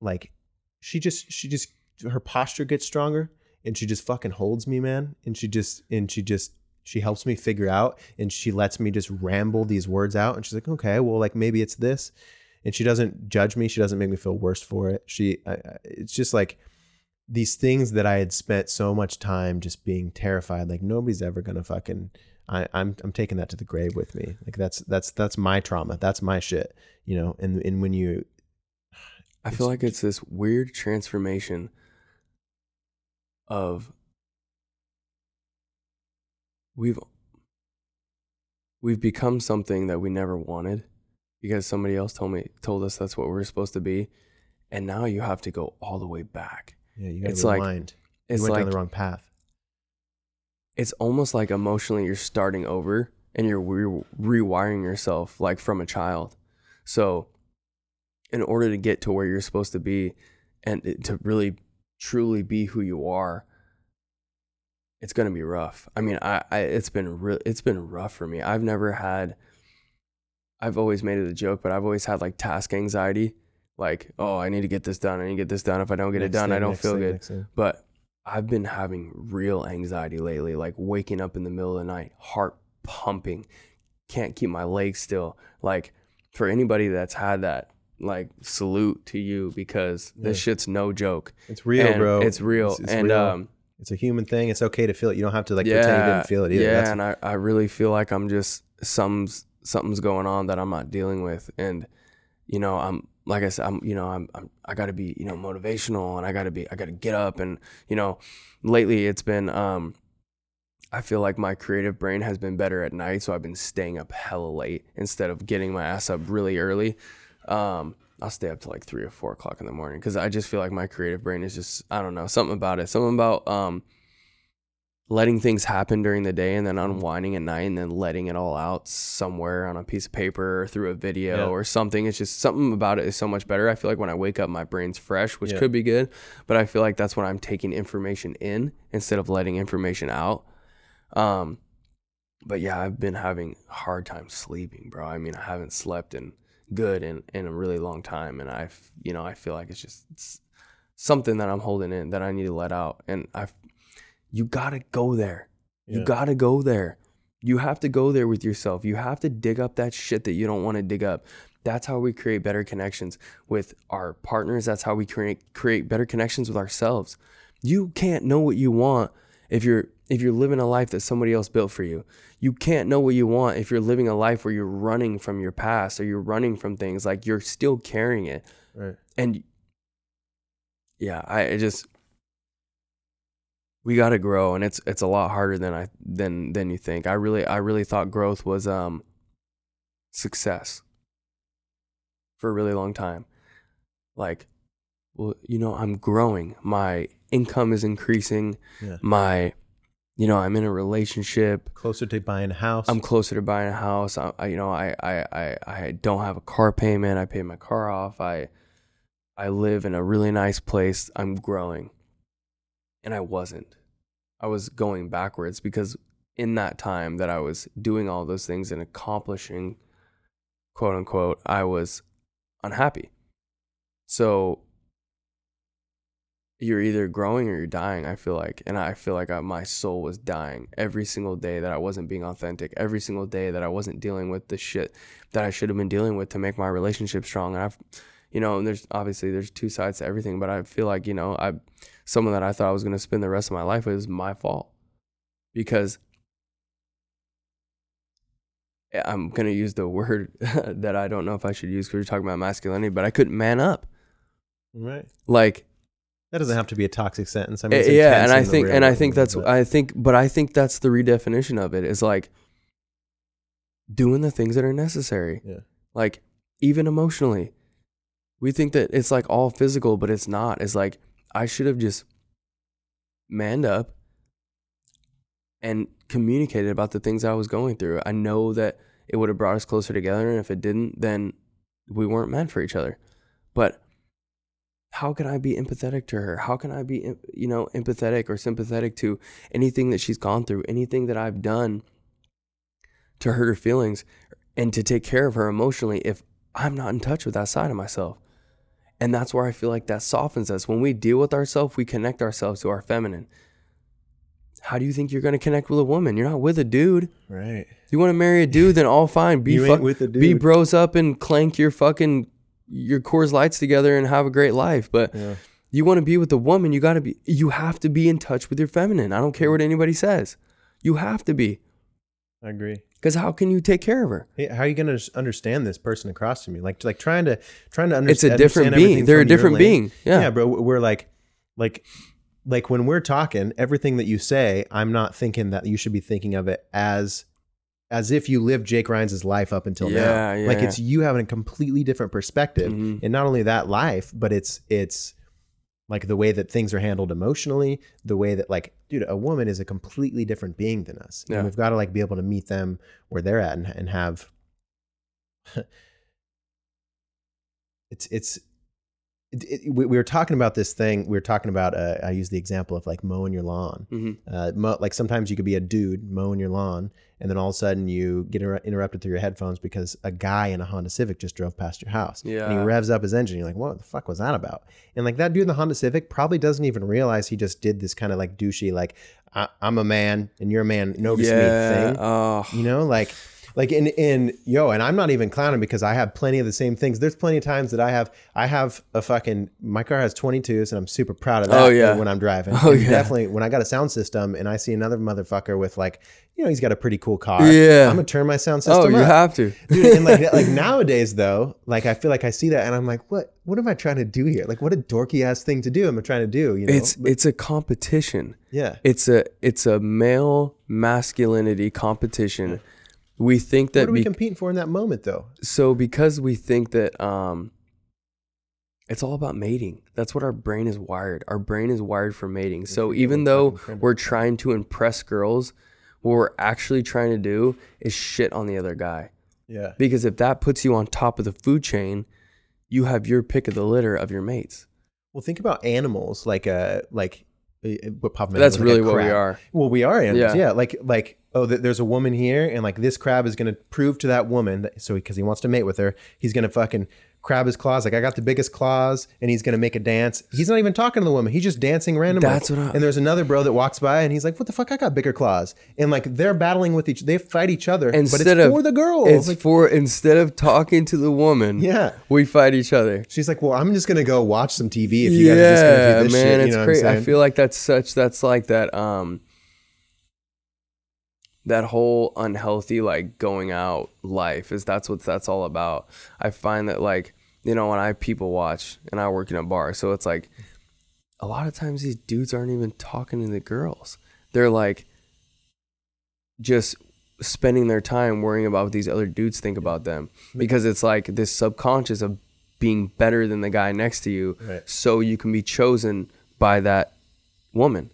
like she just, she just, her posture gets stronger and she just fucking holds me, man. And she just, and she just, she helps me figure out and she lets me just ramble these words out. And she's like, okay, well, like maybe it's this. And she doesn't judge me. She doesn't make me feel worse for it. She, I, it's just like, these things that I had spent so much time just being terrified, like nobody's ever gonna fucking. I, I'm I'm taking that to the grave with me. Like that's that's that's my trauma. That's my shit. You know. And and when you I feel like it's this weird transformation of we've we've become something that we never wanted because somebody else told me told us that's what we're supposed to be and now you have to go all the way back. yeah you gotta It's like- rewind. It's you went like down the wrong path. it's almost like emotionally you're starting over and you're re- rewiring yourself like from a child. So, in order to get to where you're supposed to be and to really truly be who you are, it's going to be rough. I mean, I, I it's been real it's been rough for me. I've never had I've always made it a joke, but I've always had like task anxiety. Like, oh, I need to get this done. I need to get this done. If I don't get it done, thing, I don't feel thing, good but I've been having real anxiety lately, like waking up in the middle of the night, heart pumping, can't keep my legs still. Like for anybody that's had that, like salute to you because this shit's no joke. It's real, And bro. It's real. It's, it's and real. um it's a human thing. It's okay to feel it. You don't have to like pretend you didn't feel it either. Yeah, That's- and I, I really feel like I'm just something's something's going on that I'm not dealing with. And, you know, I'm like I said, I'm you know, I'm, I'm I gotta be, you know, motivational and I gotta be I gotta get up and, you know, lately it's been um I feel like my creative brain has been better at night, so I've been staying up hella late instead of getting my ass up really early. Um, I'll stay up to like three or four o'clock in the morning because I just feel like my creative brain is just I don't know something about it, something about um, letting things happen during the day and then unwinding at night and then letting it all out somewhere on a piece of paper or through a video Yeah. or something. It's just something about it is so much better. I feel like when I wake up, my brain's fresh, which Yeah. could be good, but I feel like that's when I'm taking information in instead of letting information out. Um, but yeah, I've been having hard time sleeping, bro. I mean, I haven't slept in good in, in a really long time. And I've, you know, I feel like it's just it's something that I'm holding in that I need to let out. And I've, you gotta go there. You Yeah. gotta go there. You have to go there with yourself. You have to dig up that shit that you don't want to dig up. That's how we create better connections with our partners. That's how we create create better connections with ourselves. You can't know what you want if you're if you're living a life that somebody else built for you. You can't know what you want if you're living a life where you're running from your past or you're running from things like you're still carrying it. Right. And yeah, I it just we got to grow and it's it's a lot harder than I than than you think. I really I really thought growth was um success for a really long time. Like well, you know, I'm growing. My income is increasing. Yeah. My you know, I'm in a relationship. Closer to buying a house. I'm closer to buying a house. I, I you know, I, I, I, I don't have a car payment. I pay my car off. I, I live in a really nice place. I'm growing. And I wasn't. I was going backwards because in that time that I was doing all those things and accomplishing, quote unquote, I was unhappy. So you're either growing or you're dying i feel like and i feel like I, my soul was dying every single day that i wasn't being authentic every single day that i wasn't dealing with the shit that i should have been dealing with to make my relationship strong and i've you know and there's obviously there's two sides to everything but i feel like you know i someone that i thought i was going to spend the rest of my life with is my fault because i'm going to use the word that i don't know if i should use because we're talking about masculinity but i couldn't man up right. like That doesn't have to be a toxic sentence. I mean, eh, it's yeah, and I in think and I think that's but- I think but I think that's the redefinition of it is like doing the things that are necessary. Yeah. Like even emotionally. We think that it's like all physical, but it's not. It's like I should have just manned up and communicated about the things I was going through. I know that it would have brought us closer together and if it didn't, then we weren't meant for each other. But how can I be empathetic to her? How can I be, you know, empathetic or sympathetic to anything that she's gone through, anything that I've done to hurt her feelings and to take care of her emotionally if I'm not in touch with that side of myself? And that's where I feel like that softens us. When we deal with ourselves, we connect ourselves to our feminine. How do you think you're going to connect with a woman? You're not with a dude. right. You want to marry a dude, then all fine. Be You fuck- with a dude. Be bros up and clank your fucking your Coors Lights together and have a great life. But Yeah. you want to be with a woman, you got to be. You have to be in touch with your feminine. I don't care what mm-hmm. anybody says. You have to be, I agree. because how can you take care of her? How are you going to understand this person across from you? Like, like trying to trying to understand. It's a different being. They're a different being. Yeah. yeah, bro. We're like, like, like when we're talking, everything that you say, I'm not thinking that you should be thinking of it as, as if you lived Jake Ryan's life up until Yeah, now. yeah, like it's you having a completely different perspective, Mhm. and not only that life, but it's it's like the way that things are handled emotionally, the way that like, dude, a woman is a completely different being than us, Yeah. and we've got to like be able to meet them where they're at and, and have. it's it's it, it, we, we were talking about this thing. We were talking about. Uh, I use the example of like mowing your lawn. Mhm. Uh, mow, like sometimes you could be a dude mowing your lawn, and then all of a sudden you get inter- interrupted through your headphones because a guy in a Honda Civic just drove past your house. and he revs up his engine. You're like, what the fuck was that about? And like that dude in the Honda Civic probably doesn't even realize he just did this kind of like douchey, like I- I'm a man and you're a man. Notice me Yeah. thing. Oh. You know, like Like in in yo, and I'm not even clowning because I have plenty of the same things. There's plenty of times that I have I have a fucking my car has 22s and I'm super proud of that. Oh, yeah. when I'm driving. Oh, And yeah. definitely when I got a sound system and I see another motherfucker with like you know he's got a pretty cool car. Yeah. I'm gonna turn my sound system. Oh, you up. have to. Dude, and like like nowadays though, like I feel like I see that and I'm like, what what am I trying to do here? Like what a dorky ass thing to do am I trying to do? You know? It's But- it's a competition. yeah. It's a it's a male masculinity competition. We think that What are we be- competing for in that moment though? so because we think that um it's all about mating. That's what our brain is wired. Our brain is wired for mating. So even though we're trying to impress girls, what we're actually trying to do is shit on the other guy. Yeah. Because if that puts you on top of the food chain, you have your pick of the litter of your mates. Well, think about animals like uh like what popped in my head That's like really what we are. Well, we are animals. Yeah. Yeah. Like like oh, th- there's a woman here, and like this crab is gonna prove to that woman that so because he wants to mate with her, he's gonna fucking crab his claws. Like I got the biggest claws, and he's gonna make a dance. He's not even talking to the woman. He's just dancing randomly. That's what I- and there's another bro that walks by, and he's like, "What the fuck? I got bigger claws." And like they're battling with each. They fight each other, but Instead it's of for the girl. It's Like, for instead of talking to the woman, yeah. we fight each other. She's like, "Well, I'm just gonna go watch some TV if you guys are just gonna do this man, shit." You it's know what. I'm I feel like that's such that's like that um that whole unhealthy like going out life is that's what that's all about. I find that like you know when I people watch and I work in a bar, so it's like a lot of times these dudes aren't even talking to the girls. They're like just spending their time worrying about what these other dudes think about them because it's like this subconscious of being better than the guy next to you Right. so you can be chosen by that woman.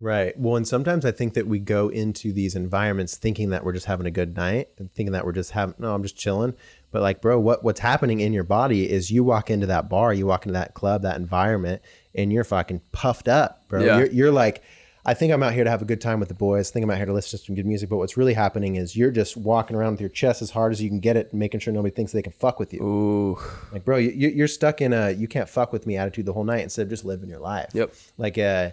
Right. Well, and sometimes I think that we go into these environments thinking that we're just having a good night and thinking that we're just having no, I'm just chilling. But like, bro, what what's happening in your body is you walk into that bar, you walk into that club, that environment, and you're fucking puffed up, bro. Yeah. You're you're like, I think I'm out here to have a good time with the boys. I think I'm out here to listen to some good music. But what's really happening is you're just walking around with your chest as hard as you can get it, making sure nobody thinks they can fuck with you. Ooh. Like, bro, you, you're stuck in a you can't fuck with me attitude the whole night instead of just living your life. Yep. Like, uh,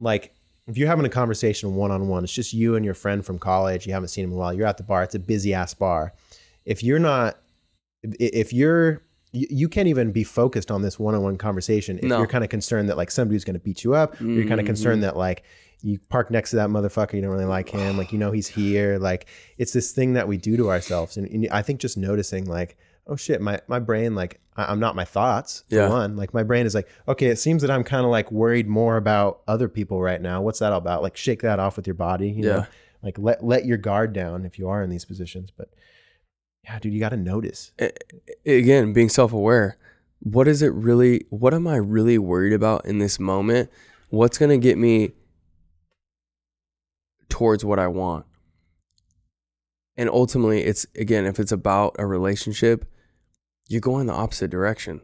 like if you're having a conversation one on one, it's just you and your friend from college. You haven't seen him in a while. You're at the bar. It's a busy ass bar. If you're not, if- you're, you can't even be focused on this one on one conversation if No. you're kind of concerned that like somebody's going to beat you up. Or you're kind of mm-hmm. concerned that like you park next to that motherfucker. You don't really like him. Like you know he's here. Like it's this thing that we do to ourselves. And, and I think just noticing like, oh shit, my my brain like I, I'm not my thoughts for Yeah. one. Like my brain is like, okay, it seems that I'm kind of like worried more about other people right now. What's that all about? Like shake that off with your body. You know? Yeah. Like let let your guard down if you are in these positions. But yeah, dude, you got to notice. again being self-aware what is it really what am i really worried about in this moment what's going to get me towards what i want and ultimately it's again if it's about a relationship you're going the opposite direction.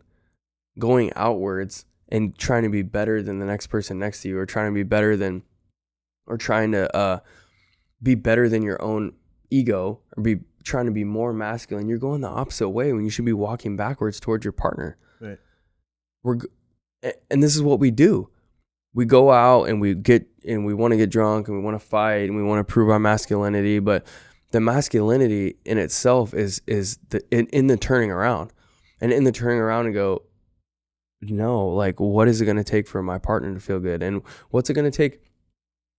Going outwards and trying to be better than the next person next to you or trying to be better than or trying to uh be better than your own ego or be trying to be more masculine you're going the opposite way when you should be walking backwards towards your partner. Right. we're and this is what we do. We go out and we get and we want to get drunk and we want to fight and we want to prove our masculinity but the masculinity in itself is is the in, in the turning around. And in the turning around and go no like what is it going to take for my partner to feel good? And what's it going to take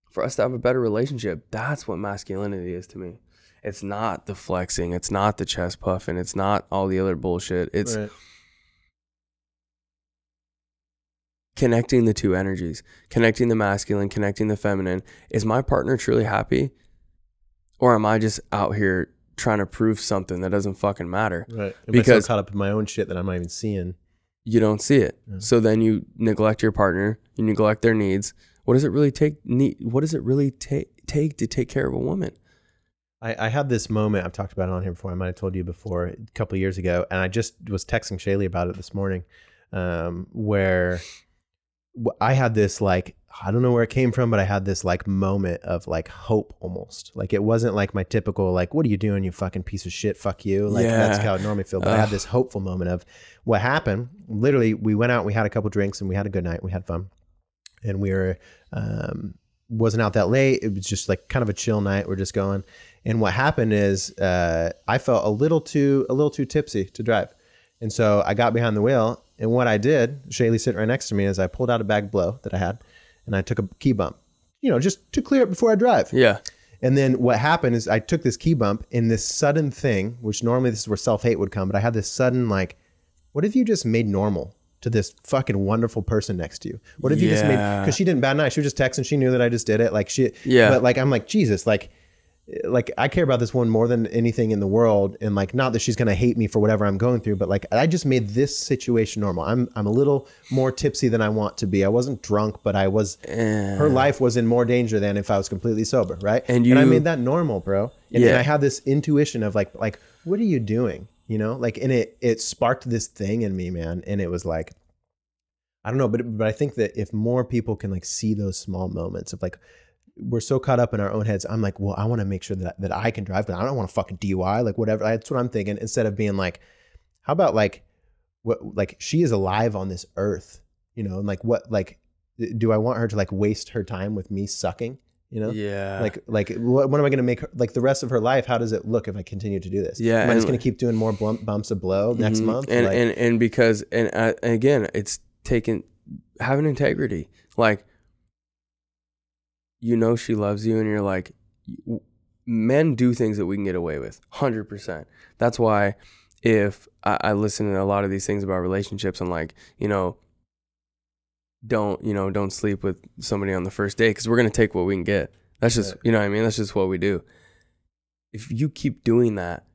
for us to have a better relationship? That's what masculinity is to me. It's not the flexing. It's not the chest puffing. It's not all the other bullshit. It's Right. connecting the two energies, connecting the masculine, connecting the feminine. Is my partner truly happy? Or am I just out here trying to prove something that doesn't fucking matter? Right. Am I Because- so caught up in my own shit that I'm not even seeing. You don't see it. Yeah. So then you neglect your partner, you neglect their needs. What does it really take need what does it really take take to take care of a woman? I, I had this moment. I've talked about it on here before. I might have told you before a couple of years ago, and I just was texting Shaylee about it this morning, um, where I had this like I don't know where it came from, but I had this like moment of like hope almost. Like it wasn't like my typical like what are you doing, you fucking piece of shit, fuck you. Like that's how it normally feel. But I had this hopeful moment of what happened. Literally, we went out, we had a couple drinks, and we had a good night. We had fun, and we were um, wasn't out that late. It was just like kind of a chill night. We're just going. And what happened is uh, I felt a little too a little too tipsy to drive, and so I got behind the wheel. And what I did, Shaylee sitting right next to me, is I pulled out a bag blow that I had, and I took a key bump, you know, just to clear it before I drive. Yeah. And then what happened is I took this key bump in this sudden thing, which normally this is where self hate would come, but I had this sudden like, what if you just made normal to this fucking wonderful person next to you? What if you just made Yeah. because she didn't bat an eye, she was just texting, she knew that I just did it, like she, Yeah. But like I'm like Jesus, like, like I care about this one more than anything in the world, and like not that she's gonna hate me for whatever I'm going through, but like I just made this situation normal. I'm I'm a little more tipsy than I want to be. I wasn't drunk, but I was. Her life was in more danger than if I was completely sober, right? And and I made that normal, bro. And, Yeah. and I had this intuition of like, like, what are you doing? You know, like, and it it sparked this thing in me, man. And it was like, I don't know, but but I think that if more people can like see those small moments of like, we're so caught up in our own heads. I'm like, well, I want to make sure that that I can drive, but I don't want to fucking DUI, like whatever. That's what I'm thinking. Instead of being like, how about like, what like she is alive on this earth, you know, and like what like, do I want her to like waste her time with me sucking? You know, Yeah. like like what, what am i going to make her like the rest of her life how does it look if i continue to do this Yeah, am i just going to keep doing more blump, bumps of blow next Mhm. month and like, and and because and, uh, and again it's taken having integrity like you know she loves you and you're like men do things that we can get away with 100% that's why if I, I listen to a lot of these things about relationships and like you know don't you know don't sleep with somebody on the first day because we're gonna take what we can get that's just Right. you know what i mean that's just what we do if you keep doing that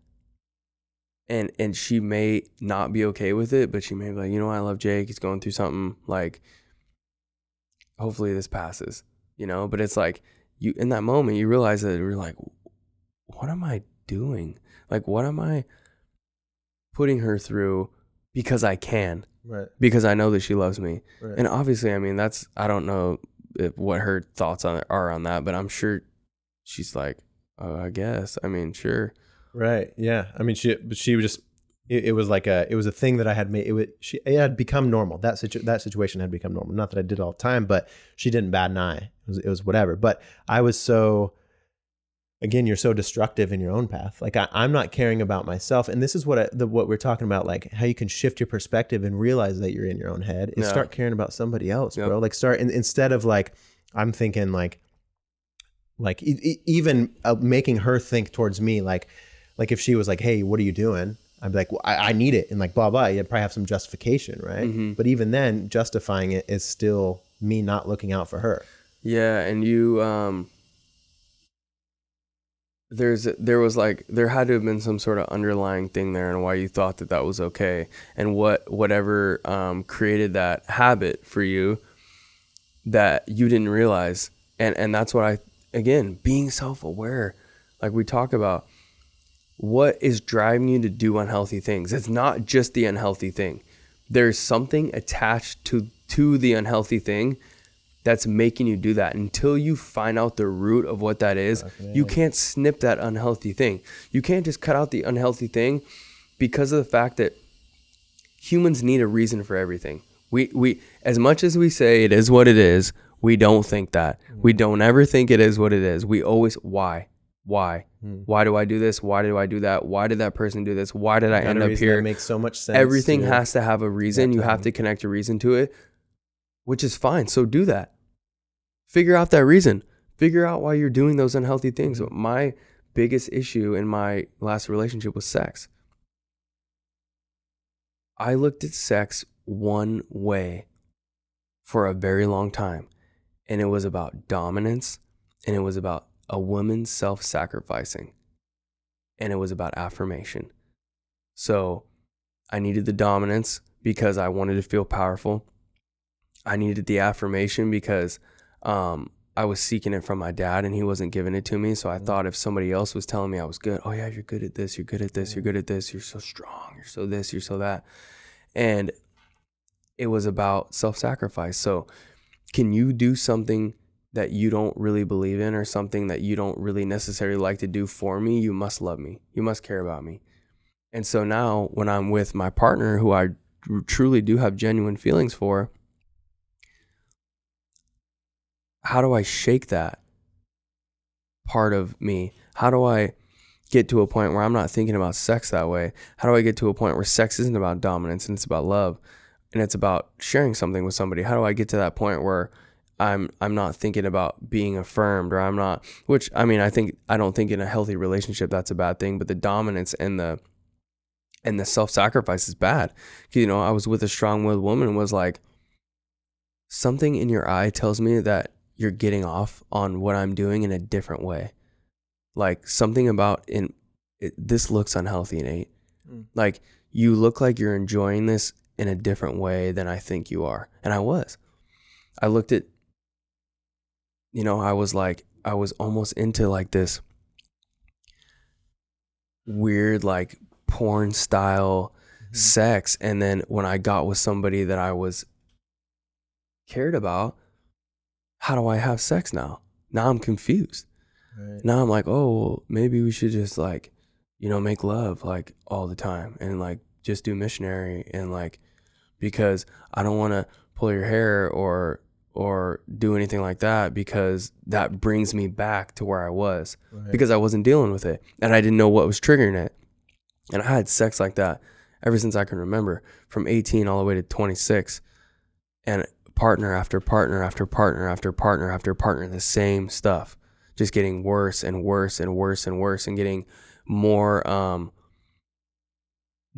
and and she may not be okay with it, but she may be like, you know, what, I love Jake. He's going through something. Like, hopefully this passes. You know, but it's like you in that moment you realize that you're like, what am I doing? Like, what am I putting her through because I can, right because I know that she loves me. right And obviously, I mean, that's I don't know if, what her thoughts on are on that, but I'm sure she's like, oh, I guess. I mean, sure. right yeah i mean she but she just it, it was like a it was a thing that i had made it, was, she, it had become normal. That situ, that situation had become normal. Not that i did it all the time but she didn't bat an eye. It was, it was whatever. But i was so again you're so destructive in your own path. Like I, i'm not caring about myself. And this is what I, the, what we're talking about like how you can shift your perspective and realize that you're in your own head and Yeah. start caring about somebody else Yep. bro. Like start in, instead of like i'm thinking like like e- even uh, making her think towards me like like if she was like hey what are you doing i'd be like well, I, I need it and like blah blah you'd probably have some justification right? Mhm. but even then justifying it is still me not looking out for her. Yeah, and you um there's there was like there had to have been some sort of underlying thing there and why you thought that that was okay and what whatever um created that habit for you that you didn't realize. And and that's what I again being self-aware like we talk about what is driving you to do unhealthy things? It's not just the unhealthy thing. There's something attached to to the unhealthy thing that's making you do that. Until you find out the root of what that is you can't snip that unhealthy thing. You can't just cut out the unhealthy thing because of the fact that humans need a reason for everything. We we as much as we say it is what it is we don't think that. We don't ever think it is what it is. We always why why Hmm. why do i do this why do i do that why did that person do this why did i end up here that makes so much sense everything you know? has to have a reason. You have to connect a reason to it, which is fine. So do that. Figure out that reason. Figure out why you're doing those unhealthy things. Mm-hmm. My biggest issue in my last relationship was sex. I looked at sex one way for a very long time, and it was about dominance, and it was about a woman self sacrificing, and it was about affirmation. So I needed the dominance because I wanted to feel powerful. I needed the affirmation because um, I was seeking it from my dad and he wasn't giving it to me. So I thought if somebody else was telling me I was good, oh, yeah, you're good at this, you're good at this, you're good at this, you're so strong, you're so this, you're so that. And it was about self sacrifice. So, can you do something that you don't really believe in or something that you don't really necessarily like to do for me? You must love me, you must care about me. And so now, when I'm with my partner, who I truly do have genuine feelings for, how do I shake that part of me? How do I get to a point where I'm not thinking about sex that way? How do I get to a point where sex isn't about dominance and it's about love and it's about sharing something with somebody? How do I get to that point where I'm I'm not thinking about being affirmed or I'm not which I mean I think I don't think in a healthy relationship that's a bad thing, but the dominance and the and the self-sacrifice is bad. You know, I was with a strong-willed woman and was like something in your eye tells me that you're getting off on what I'm doing in a different way. Like something about in it, this looks unhealthy, Nate. Mm. Like you look like you're enjoying this in a different way than I think you are. And I was. I looked at you know, I was like I was almost into like this weird like porn style Mhm. sex and then when I got with somebody that I was cared about, how do I have sex now? Now I'm confused. Right. Now I'm like, oh, well, maybe we should just like, you know, make love like all the time and like just do missionary and like because I don't want to pull your hair or or do anything like that because that brings me back to where I was Right. because I wasn't dealing with it and I didn't know what was triggering it. And I had sex like that ever since I can remember, from 18 all the way to 26. And partner after partner after partner after partner after partner, the same stuff, just getting worse and worse and worse and worse and getting more um,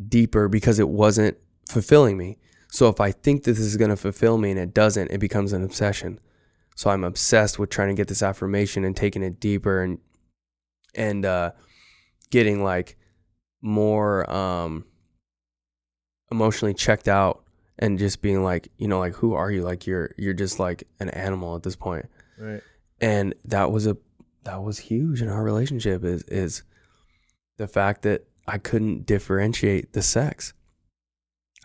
deeper because it wasn't fulfilling me. So if I think that this is going to fulfill me and it doesn't, it becomes an obsession. So I'm obsessed with trying to get this affirmation and taking it deeper and and uh, getting like more um, emotionally checked out and just being like, you know, like who are you? Like you're you're just like an animal at this point. Right. And that was a that was huge in our relationship is is the fact that I couldn't differentiate the sex.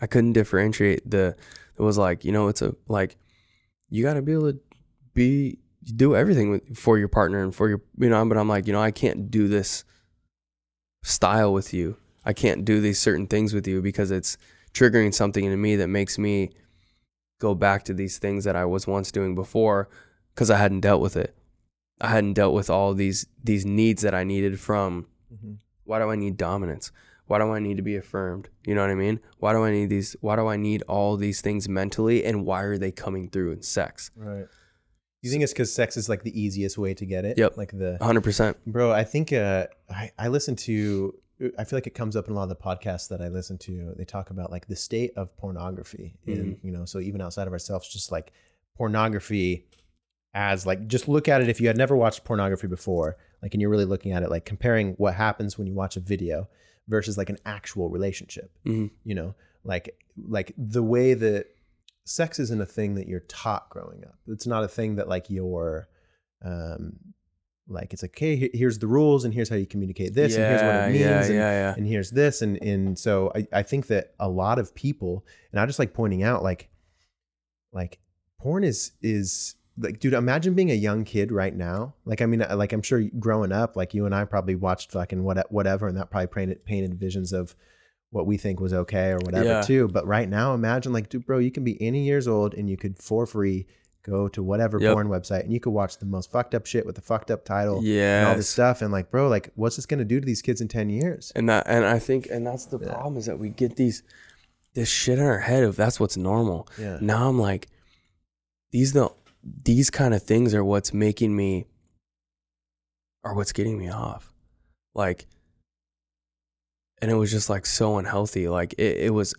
I couldn't differentiate the it was like, you know, it's a like you got to be able to be do everything with, for your partner and for your you know, but I'm like, you know, I can't do this style with you. I can't do these certain things with you because it's triggering something in me that makes me go back to these things that I was once doing before because I hadn't dealt with it. I hadn't dealt with all these these needs that I needed from Mhm. why do I need dominance? Why do I need to be affirmed? You know what I mean? Why do I need these why do I need all these things mentally and why are they coming through in sex? Right. You think it's because sex is like the easiest way to get it? Yep. Like the 100%. Bro, I think uh, I, I listen to, I feel like it comes up in a lot of the podcasts that I listen to. They talk about like the state of pornography. And, you know, so even outside of ourselves, just like pornography as like, just look at it if you had never watched pornography before, like, and you're really looking at it, like comparing what happens when you watch a video versus like an actual relationship, Mhm. you know, like, like the way that sex isn't a thing that you're taught growing up. It's not a thing that like you're, um, like it's like, okay, here's the rules and here's how you communicate this and here's what it means yeah, and, yeah, yeah. and here's this and and so I, I think that a lot of people and I just like pointing out like like porn is is like dude imagine being a young kid right now like I mean like I'm sure growing up like you and I probably watched fucking what whatever and that probably painted painted visions of what we think was okay or whatever Yeah. too but right now imagine like dude bro you can be any years old and you could for free go to whatever Yep. porn website and you could watch the most fucked up shit with the fucked up title and all this stuff and like bro like what's this gonna do to these kids in 10 years And that and I think and that's the Yeah. problem is that we get these this shit in our head of that's what's normal. yeah Now I'm like these the these kind of things are what's making me or what's getting me off. Like and it was just like so unhealthy. Like it, it was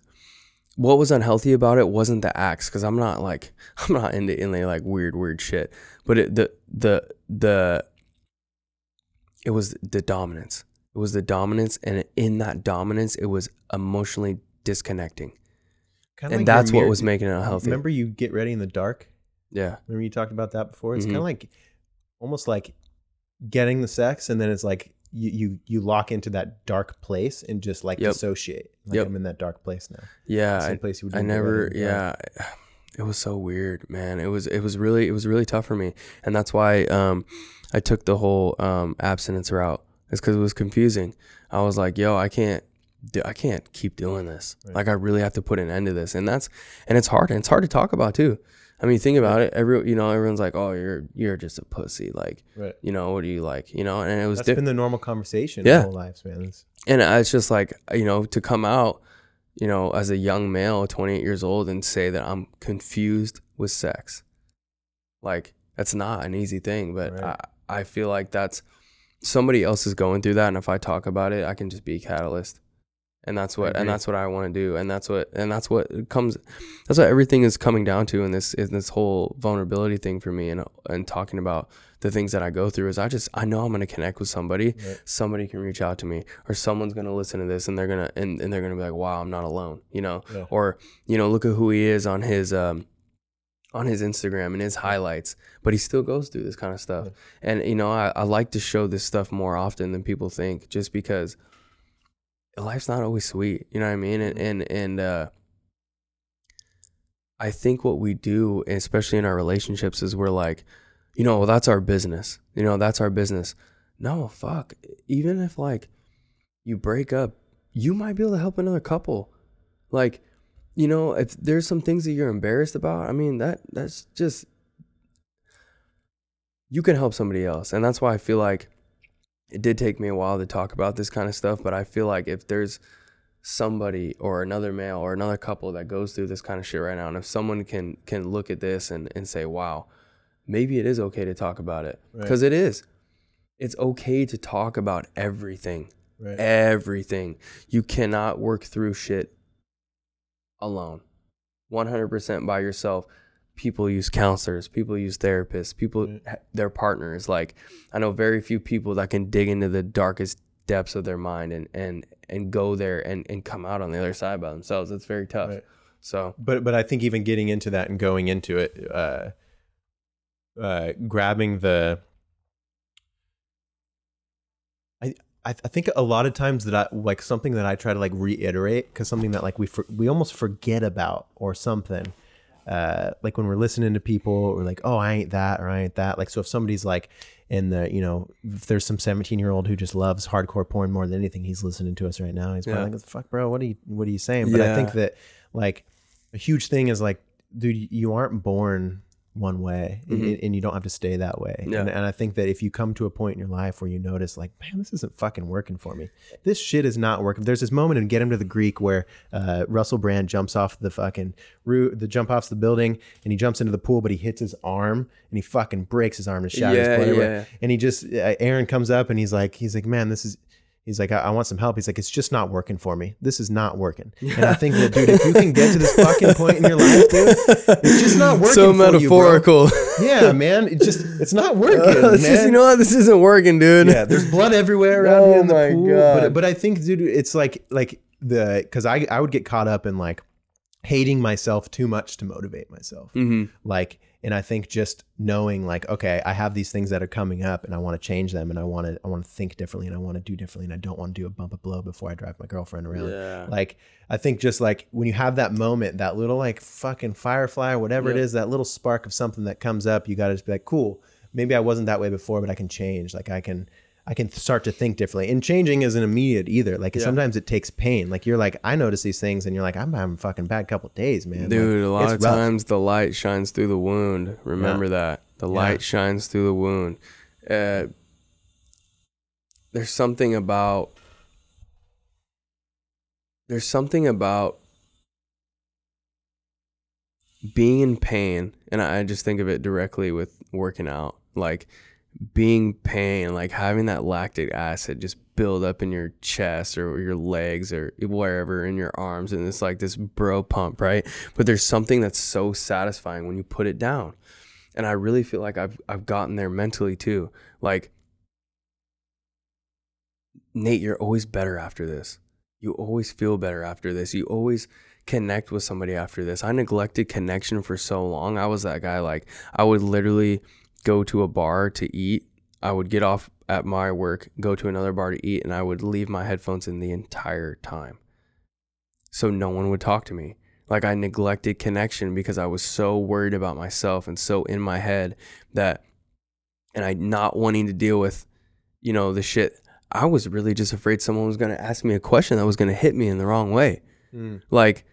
what was unhealthy about it wasn't the acts because I'm not like I'm not into any like weird weird shit. But it, the the the it was the dominance. It was the dominance, and in that dominance, it was emotionally disconnecting, Kinda and like that's what was making it unhealthy. Remember you get ready in the dark? Yeah, Remember you talked about that before? It's Mhm. kind of like almost like getting the sex and then it's like you you you lock into that dark place and just like Yep. dissociate. Like Yep. I'm in that dark place now. yeah. Same I, place you would I never, in the dark. yeah. It was so weird, man. It was, it was really, it was really tough for me, and that's why um, I took the whole um, abstinence route. It's because it was confusing. I was like, yo, I can't, do, I can't keep doing this. Right. Like, I really have to put an end to this, and that's, and it's hard, and it's hard to talk about too. I mean, think about it. Every you know, everyone's like, "Oh, you're you're just a pussy." Like, Right. you know, what do you like? You know, and it was That's diff- been the normal conversation Yeah. whole lives, man. It's- and it's just like you know to come out you know as a young male 28 years old and say that i'm confused with sex like that's not an easy thing but Right. i i feel like that's somebody else is going through that and if i talk about it i can just be a catalyst and that's what and that's what i want to do and that's what and that's what comes that's what everything is coming down to in this in this whole vulnerability thing for me and and talking about the things that I go through is I just I know I'm gonna connect with somebody. Right. Somebody can reach out to me, or someone's gonna listen to this and they're gonna and, and they're gonna be like, wow, I'm not alone, you know. Yeah. Or you know, look at who he is on his um on his Instagram and his highlights, but he still goes through this kind of stuff. Yeah. And you know, I, I like to show this stuff more often than people think, just because life's not always sweet. You know what I mean? And and and uh I think what we do, especially in our relationships, is we're like, you know, well, that's our business. You know, that's our business. No, fuck. Even if like you break up, you might be able to help another couple. Like, you know, if there's some things that you're embarrassed about, I mean, that that's just you can help somebody else. And that's why I feel like it did take me a while to talk about this kind of stuff, but I feel like if there's somebody or another male or another couple that goes through this kind of shit right now and if someone can can look at this and, and say wow maybe it is okay to talk about it. Right. because it is. It's okay to talk about everything. Right. everything. You cannot work through shit alone. 100% by yourself people use counselors people use therapists people Right. their partners like i know very few people that can dig into the darkest depths of their mind and and and go there and and come out on the other side by themselves it's very tough Right. so but but I think even getting into that and going into it, uh, uh, grabbing the, I I I think a lot of times that I like something that I try to like reiterate because something that like we for, we almost forget about or something. Uh, like when we're listening to people, we're like, oh, I ain't that, or I ain't that. Like, so if somebody's like in the, you know, if there's some 17 year old who just loves hardcore porn more than anything, he's listening to us right now. He's probably Yeah. like, fuck, bro, what are you, what are you saying? But I think that like a huge thing is like, dude, you aren't born one way and- Mhm. and you don't have to stay that way. Yeah. And, and I think that if you come to a point in your life where you notice like, man, this isn't fucking working for me. This shit is not working. There's this moment in Get Him to the Greek where uh, Russell Brand jumps off the fucking roof, the jump off the building and he jumps into the pool, but he hits his arm and he fucking breaks his arm and shatters Yeah, yeah. And he just, uh, Aaron comes up and he's like, he's like, man, this is, He's like, I, I want some help. He's like, it's just not working for me. This is not working. And I think that, dude, if you can get to this fucking point in your life, dude, it's just not working. so for you, metaphorical yeah, man. It just, it's not working, It's just, you know what this isn't working dude yeah, there's blood everywhere around Oh here in the my pool. God. But, but I think, dude, it's like, like the, cause I, I would get caught up in like hating myself too much to motivate myself. hmm Like, and I think just knowing like, okay, I have these things that are coming up and I want to change them and I want to, I want to think differently and I want to do differently and I don't want to do a bump a blow before I drive my girlfriend around. yeah Like, I think just like when you have that moment, that little like fucking firefly or whatever it is, that little spark of something that comes up, you got to just be like, cool, maybe I wasn't that way before, but I can change. Like I can, I can start to think differently. And changing isn't immediate either. Like Yeah. sometimes it takes pain. Like you're like, I notice these things and you're like, I'm having a fucking bad couple days, man. Like, Dude, a lot of rough. times the light shines through the wound. Remember that. The Yeah. light shines through the wound. Uh, there's something about there's something about being in pain, and I just think of it directly with working out. Like being pain, like having that lactic acid just build up in your chest or your legs or wherever in your arms, and it's like this bro pump, right? But there's something that's so satisfying when you put it down, and I really feel like I've I've gotten there mentally too. Like Nate, you're always better after this. You always feel better after this. You always connect with somebody after this. I neglected connection for so long. I was that guy like I would literally go to a bar to eat. I would get off at my work, go to another bar to eat, and I would leave my headphones in the entire time. So no one would talk to me. Like I neglected connection because I was so worried about myself and so in my head that and I not wanting to deal with, you know, the shit. I was really just afraid someone was going to ask me a question that was going to hit me in the wrong way. Mm. Like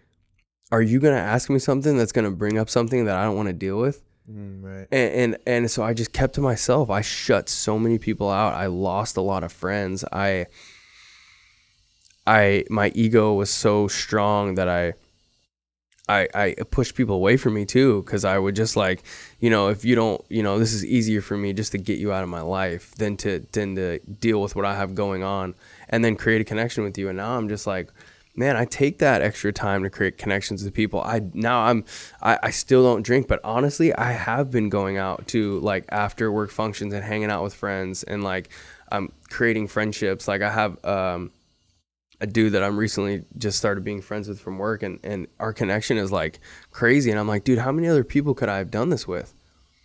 are you gonna ask me something that's gonna bring up something that I don't want to deal with? Mm, right. and, and and so I just kept to myself. I shut so many people out. I lost a lot of friends. I I my ego was so strong that I I I pushed people away from me too cuz I would just like, you know, if you don't, you know, this is easier for me just to get you out of my life than to than to deal with what I have going on and then create a connection with you and now I'm just like man, I take that extra time to create connections with people. I now I'm I, I still don't drink, but honestly, I have been going out to like after work functions and hanging out with friends and like I'm creating friendships. Like I have um a dude that I'm recently just started being friends with from work and, and our connection is like crazy. And I'm like, dude, how many other people could I have done this with?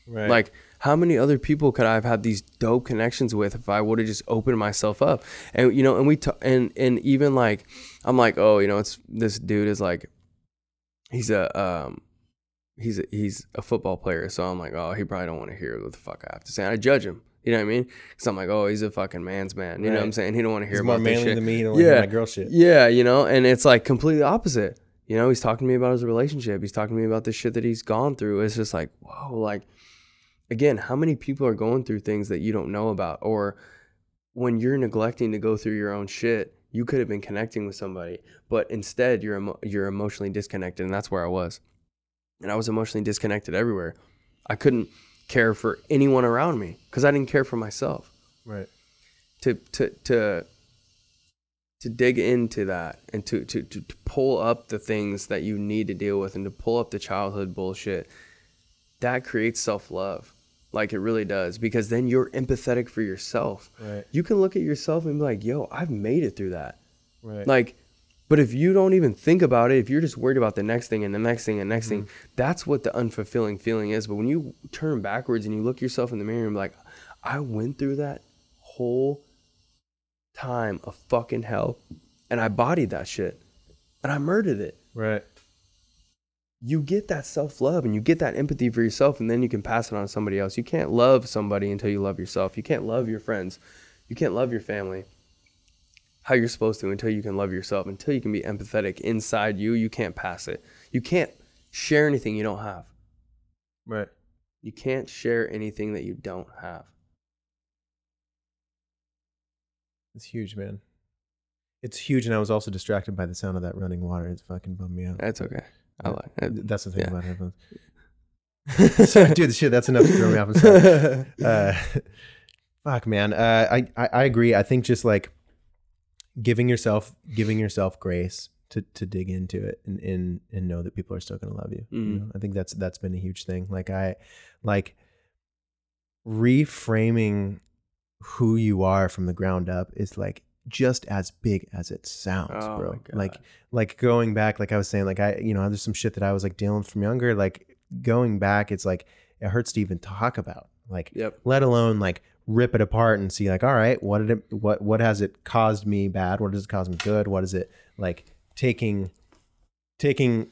Right. Like, how many other people could I have had these dope connections with if I would have just opened myself up? And you know, and we t- and and even like I'm like, oh, you know, it's this dude is like, he's a um, he's a, he's a football player, so I'm like, oh, he probably don't want to hear what the fuck I have to say. And I judge him. You know what I mean? Because I'm like, oh, he's a fucking man's man. You know what I'm saying? He don't want to hear He's about more manly shit. than me. He don't Yeah. my girl shit. Yeah, you know, and it's like completely opposite. You know, he's talking to me about his relationship. He's talking to me about the shit that he's gone through. It's just like, whoa, like again, how many people are going through things that you don't know about? Or when you're neglecting to go through your own shit, you could have been connecting with somebody, but instead you're emo- you're emotionally disconnected, and that's where I was. And I was emotionally disconnected everywhere. I couldn't care for anyone around me because I didn't care for myself Right. to to to to dig into that and to, to to to pull up the things that you need to deal with and to pull up the childhood bullshit that creates self-love like it really does because then you're empathetic for yourself Right. you can look at yourself and be like yo i've made it through that Right. like but if you don't even think about it if you're just worried about the next thing and the next thing and next thing mm-hmm. that's what the unfulfilling feeling is but when you turn backwards and you look yourself in the mirror and be like i went through that whole time of fucking hell and i bodied that shit and i murdered it right. You get that self-love and you get that empathy for yourself and then you can pass it on to somebody else you can't love somebody until you love yourself you can't love your friends you can't love your family how you're supposed to until you can love yourself until you can be empathetic inside you you can't pass it you can't share anything you don't have Right. you can't share anything that you don't have It's huge, man. It's huge, and I was also distracted by the sound of that running water. It's fucking bummed me out. that's okay i like it. That's the thing yeah. about headphones. Sorry, dude, shit, that's enough to throw me off. I'm. Uh, fuck, man. Uh, I, I I agree. I think just like giving yourself giving yourself grace to to dig into it and and, and know that people are still going to love you. you Mhm. know? I think that's that's been a huge thing. Like I like reframing who you are from the ground up is like just as big as it sounds, Oh bro. Like like going back, like I was saying, like I, you know, there's some shit that I was like dealing from younger. Like going back, it's like it hurts to even talk about. Like, yep let alone like rip it apart and see, like, all right, what did it, what, what has it caused me bad? What does it cause me good? What is it like taking, taking,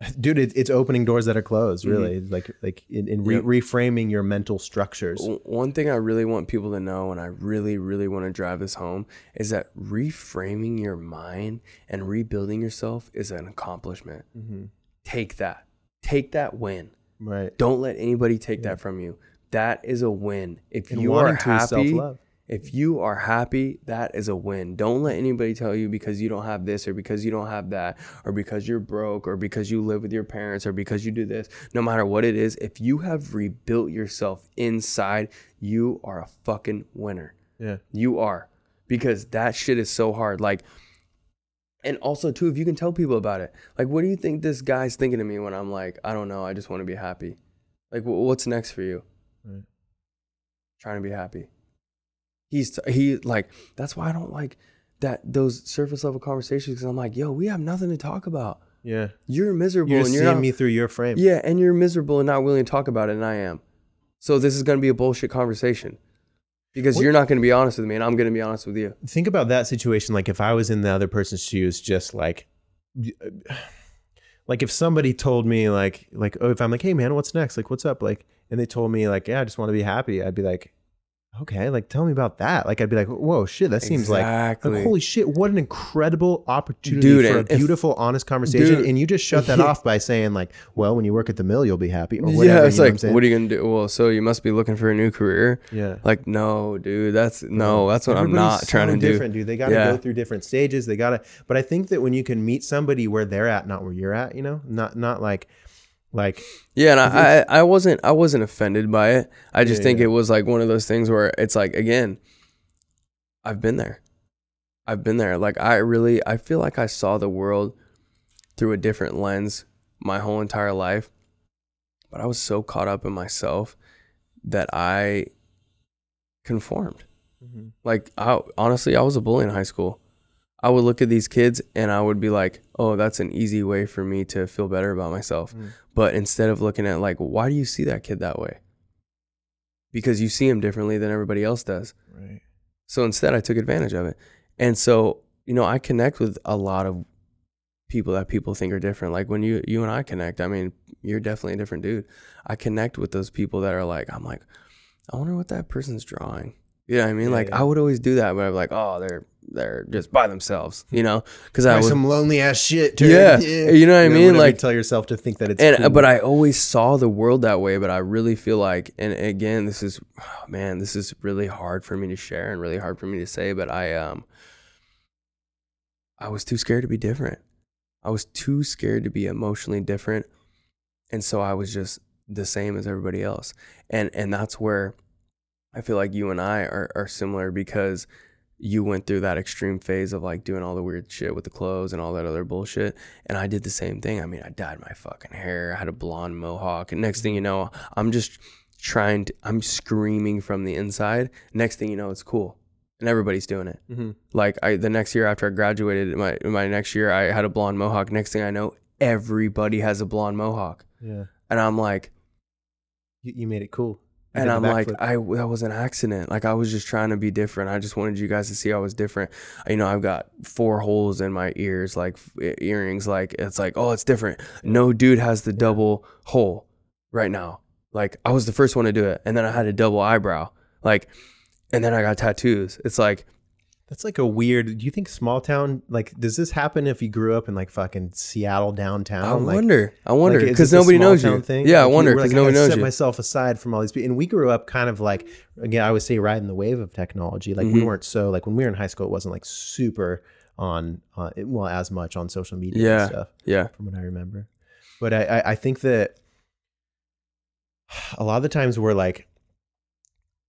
dude? It, it's opening doors that are closed. Really, like, like in, in re- Mm-hmm. Yep. reframing your mental structures. One thing I really want people to know, and I really, really want to drive this home, is that reframing your mind and rebuilding yourself is an accomplishment. hmm Take that. Take that win. Right. Don't let anybody take Yeah. that from you. That is a win. If And you are happy, self-love. If you are happy, that is a win. Don't let anybody tell you because you don't have this or because you don't have that or because you're broke or because you live with your parents or because you do this. No matter what it is, if you have rebuilt yourself inside, you are a fucking winner. Yeah. You are. Because that shit is so hard. Like, and also, too, if you can tell people about it, like, what do you think this guy's thinking of me when I'm like, I don't know, I just want to be happy? Like, what's next for you? Right. Trying to be happy. He's, t- he, like, that's why I don't like that, those surface level conversations, because I'm like, yo, we have nothing to talk about. Yeah. You're miserable You're and you're seeing not, me through your frame. yeah, and you're miserable and not willing to talk about it, and I am. So this is going to be a bullshit conversation because What- you're not going to be honest with me, and I'm going to be honest with you. think about that situation like if i was in the other person's shoes just like uh, like if somebody told me like like oh if i'm like hey man what's next like what's up like and they told me like yeah i just want to be happy i'd be like okay, like tell me about that. Like I'd be like, whoa, shit, that seems like, Exactly. like holy shit, what an incredible opportunity Dude, for a and if- beautiful, honest conversation. Dude. and you just shut that Yeah. off by saying like, well, when you work at the mill, you'll be happy or whatever. yeah, it's like, I'm what are you gonna do? Well, so you must be looking for a new career. yeah. Like, no, dude, that's no, that's what I'm Everybody's not trying so to do. different, dude. They got to Yeah. go through different stages. They got to, but I think that when you can meet somebody where they're at, not where you're at, you know, not not like, like Yeah, and I, I I wasn't I wasn't offended by it. I just Yeah, think yeah. it was like one of those things where it's like again, I've been there. I've been there. Like I really I feel like I saw the world through a different lens my whole entire life. But I was so caught up in myself that I conformed. Mm-hmm. Like I honestly I was a bully in high school. I would look at these kids and I would be like, "Oh, that's an easy way for me to feel better about myself." Mm. But instead of looking at like, why do you see that kid that way? Because you see him differently than everybody else does. right. So instead, I took advantage of it. And so, you know, I connect with a lot of people that people think are different. Like when you you and I connect, I mean, you're definitely a different dude. I connect with those people that are like, I'm like, I wonder what that person's drawing. You know what I mean? Yeah, like yeah. I would always do that, but I'm like, oh, they're they're just by themselves, you know? Because I was some lonely ass shit. dude. Yeah, you know what I mean? whatever you Like- tell yourself to think that it's and uh, cool. but I always saw the world that way. But I really feel like, and again, this is, oh, man, this is really hard for me to share and really hard for me to say. But I um, I was too scared to be different. I was too scared to be emotionally different, and so I was just the same as everybody else. And and that's where I feel like you and I are are similar because you went through that extreme phase of like doing all the weird shit with the clothes and all that other bullshit. And I did the same thing. I mean, I dyed my fucking hair. I had a blonde mohawk. And next thing you know, I'm just trying to, I'm screaming from the inside. Next thing you know, it's cool. And everybody's doing it. Mhm. Like I, the next year after I graduated, my, my next year, I had a blonde mohawk. Next thing I know, everybody has a blonde mohawk. yeah, And I'm like, you, you made it cool. And I'm like, backflip. I that was an accident. Like I was just trying to be different. I just wanted you guys to see I was different. You know, I've got four holes in my ears, like earrings. Like it's like, oh, it's different. No dude has the double hole right now. Like I was the first one to do it, and then I had a double eyebrow. Like, and then I got tattoos. It's like, That's like a weird. Do you think small town like does this happen if you grew up in like fucking Seattle downtown? I like, wonder. I wonder because a nobody knows you. Thing? Yeah, I Like, you wonder because like, nobody I knows set you. myself aside from all these people, and we grew up kind of like again. I would say riding the wave of technology. Like we Mhm. weren't so like when we were in high school, it wasn't like super on uh, it- well as much on social media Yeah. and stuff. yeah, from what I remember. But I, I, I think that a lot of the times we're like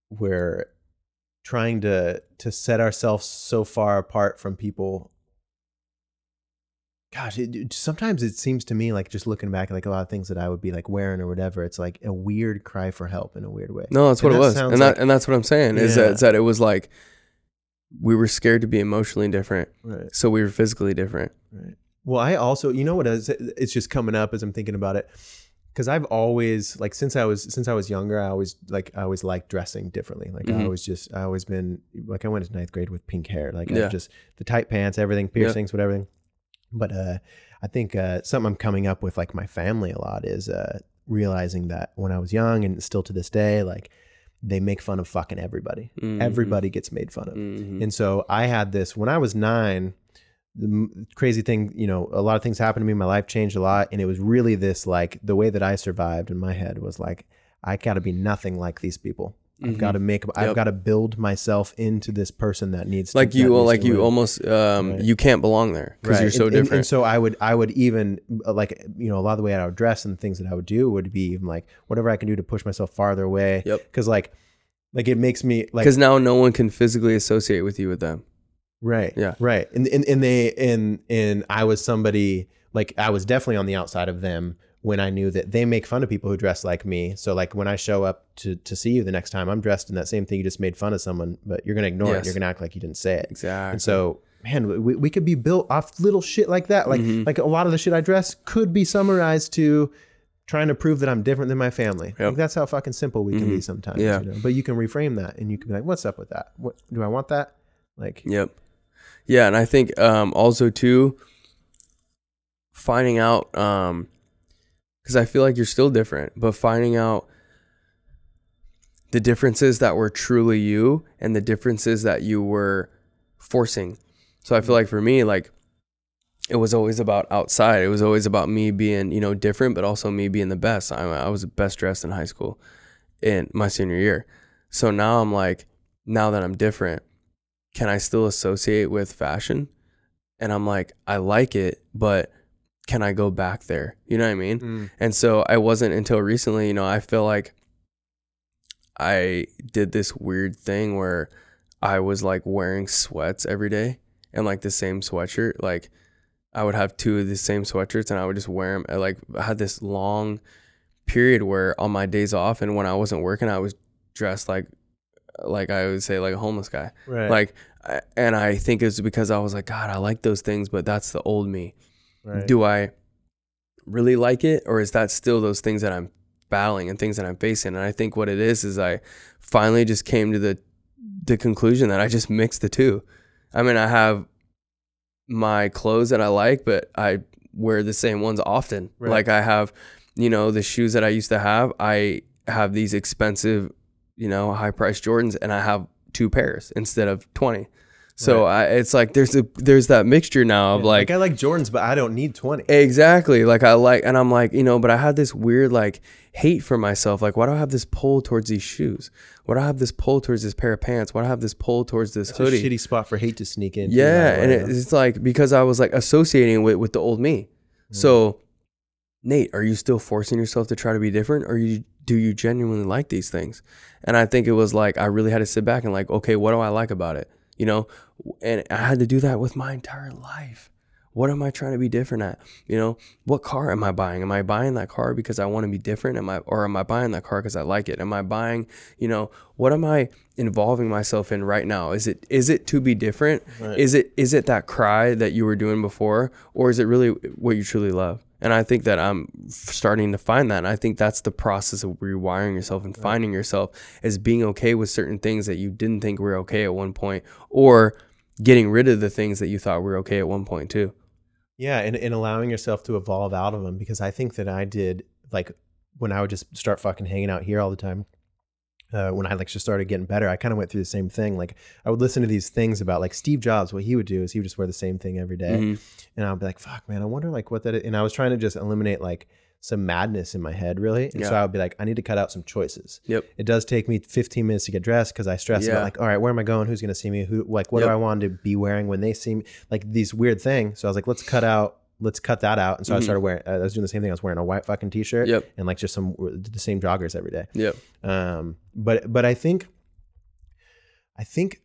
we're trying to to set ourselves so far apart from people. Gosh, it, sometimes it seems to me like just looking back, like a lot of things that I would be like wearing or whatever. It's like a weird cry for help in a weird way. no, that's what And it that was, and that like- and that's what I'm saying is Yeah. that, is that it was like we were scared to be emotionally different, Right. so we were physically different. Right. Well, I also, you know what is it's just coming up as I'm thinking about it. Cause I've always like since I was since I was younger, I always like I always liked dressing differently. Like I Mhm. always just I always been like I went to ninth grade with pink hair. Like Yeah. I just the tight pants, everything, piercings, whatever. But uh I think uh something I'm coming up with like my family a lot is uh realizing that when I was young and still to this day, like they make fun of fucking everybody. Mhm. Everybody gets made fun of. Mhm. And so I had this when I was nine. The crazy thing, you know, a lot of things happened to me. My life changed a lot, and it was really this like the way that I survived in my head was like I got to be nothing like these people. I've Mhm. got to make. I've got to build myself into this person that needs to, like that you like to you live. almost um Right. you can't belong there because Right. you're so and, and- different And, so I would, I would even uh, like, you know, a lot of the way I would dress and things that I would do would be even like whatever I can do to push myself farther away. Yep. Because like, like it makes me like because now no one can physically associate with you with them Right. Yeah. Right. And and and they and and I was somebody like I was definitely on the outside of them when I knew that they make fun of people who dress like me. So like when I show up to to see you the next time, I'm dressed in that same thing you just made fun of someone, but you're gonna ignore it. You're gonna act like you didn't say it. exactly And so, man, we, we could be built off little shit like that. Like Mhm. like a lot of the shit I dress could be summarized to trying to prove that I'm different than my family. Yep. Like that's how fucking simple we can be Mhm. sometimes. Yeah. You know? But you can reframe that and you can be like, what's up with that? What do I want that? Like Yep. Yeah, and I think um, also too finding out because I feel like you're still different, but finding out the differences that were truly you and the differences that you were forcing. So I feel like for me, like it was always about outside. It was always about me being, you know, different, but also me being the best. I, I was the best dressed in high school in my senior year. So now I'm like, now that I'm different, can I still associate with fashion? And I'm like, I like it, but can I go back there? You know what I mean? Mm. And so I wasn't until recently, you know, I feel like I did this weird thing where I was like wearing sweats every day and like the same sweatshirt. Like I would have two of the same sweatshirts and I would just wear them. I like I had this long period where on my days off and when I wasn't working, I was dressed like like I would say like a homeless guy. Right. Like and I think it's because I was like, God, I like those things, but that's the old me right. do I really like it or is that still those things that I'm battling and things that I'm facing? And I think what it is is I finally just came to the the conclusion that I just mix the two. I mean, I have my clothes that I like, but I wear the same ones often. Right. Like I have, you know, the shoes that I used to have, I have these expensive, you know, high priced Jordans and I have two pairs instead of 20. So I, it's like there's a there's that mixture now of Yeah, like I like Jordans, but I don't need 20. Exactly. Like I like, and I'm like, you know, but I had this weird like hate for myself. Like, why do I have this pull towards these shoes? Why do I have this pull towards this pair of pants? Why do I have this pull towards this It's hoodie? a shitty spot for hate to sneak in. yeah, and it, it's like because I was like associating with with the old me. Hmm. So, Nate, are you still forcing yourself to try to be different, or you do you genuinely like these things? And I think it was like I really had to sit back and like, okay, what do I like about it? You know, and I had to do that with my entire life. What am I trying to be different at? You know, what car am I buying? Am I buying that car because I want to be different? Am I or am I buying that car because I like it? Am I buying, you know, what am I involving myself in right now? Is it is it to be different? Right. Is it is it that cry that you were doing before or is it really what you truly love? And I think that I'm starting to find that. And I think that's the process of rewiring yourself and finding yourself as being okay with certain things that you didn't think were okay at one point or getting rid of the things that you thought were okay at one point too. Yeah, and, and allowing yourself to evolve out of them because I think that I did like when I would just start fucking hanging out here all the time. Uh, when I like just started getting better, I kind of went through the same thing. Like I would listen to these things about like Steve Jobs. What he would do is he would just wear the same thing every day. Mhm. and I'd be like, "Fuck, man, I wonder like what that." Is. And I was trying to just eliminate like some madness in my head, really. And so I would be like, "I need to cut out some choices." Yep. It does take me 15 minutes to get dressed because I stress Yeah. about like, all right, where am I going? Who's going to see me? Who like what Yep. do I want to be wearing when they see me? Like these weird things. So I was like, let's cut out, let's cut that out. And so I Mhm. started wearing. I was doing the same thing. I was wearing a white fucking t-shirt Yep. and like just some the same joggers every day. Yep. Um, but but I think, I think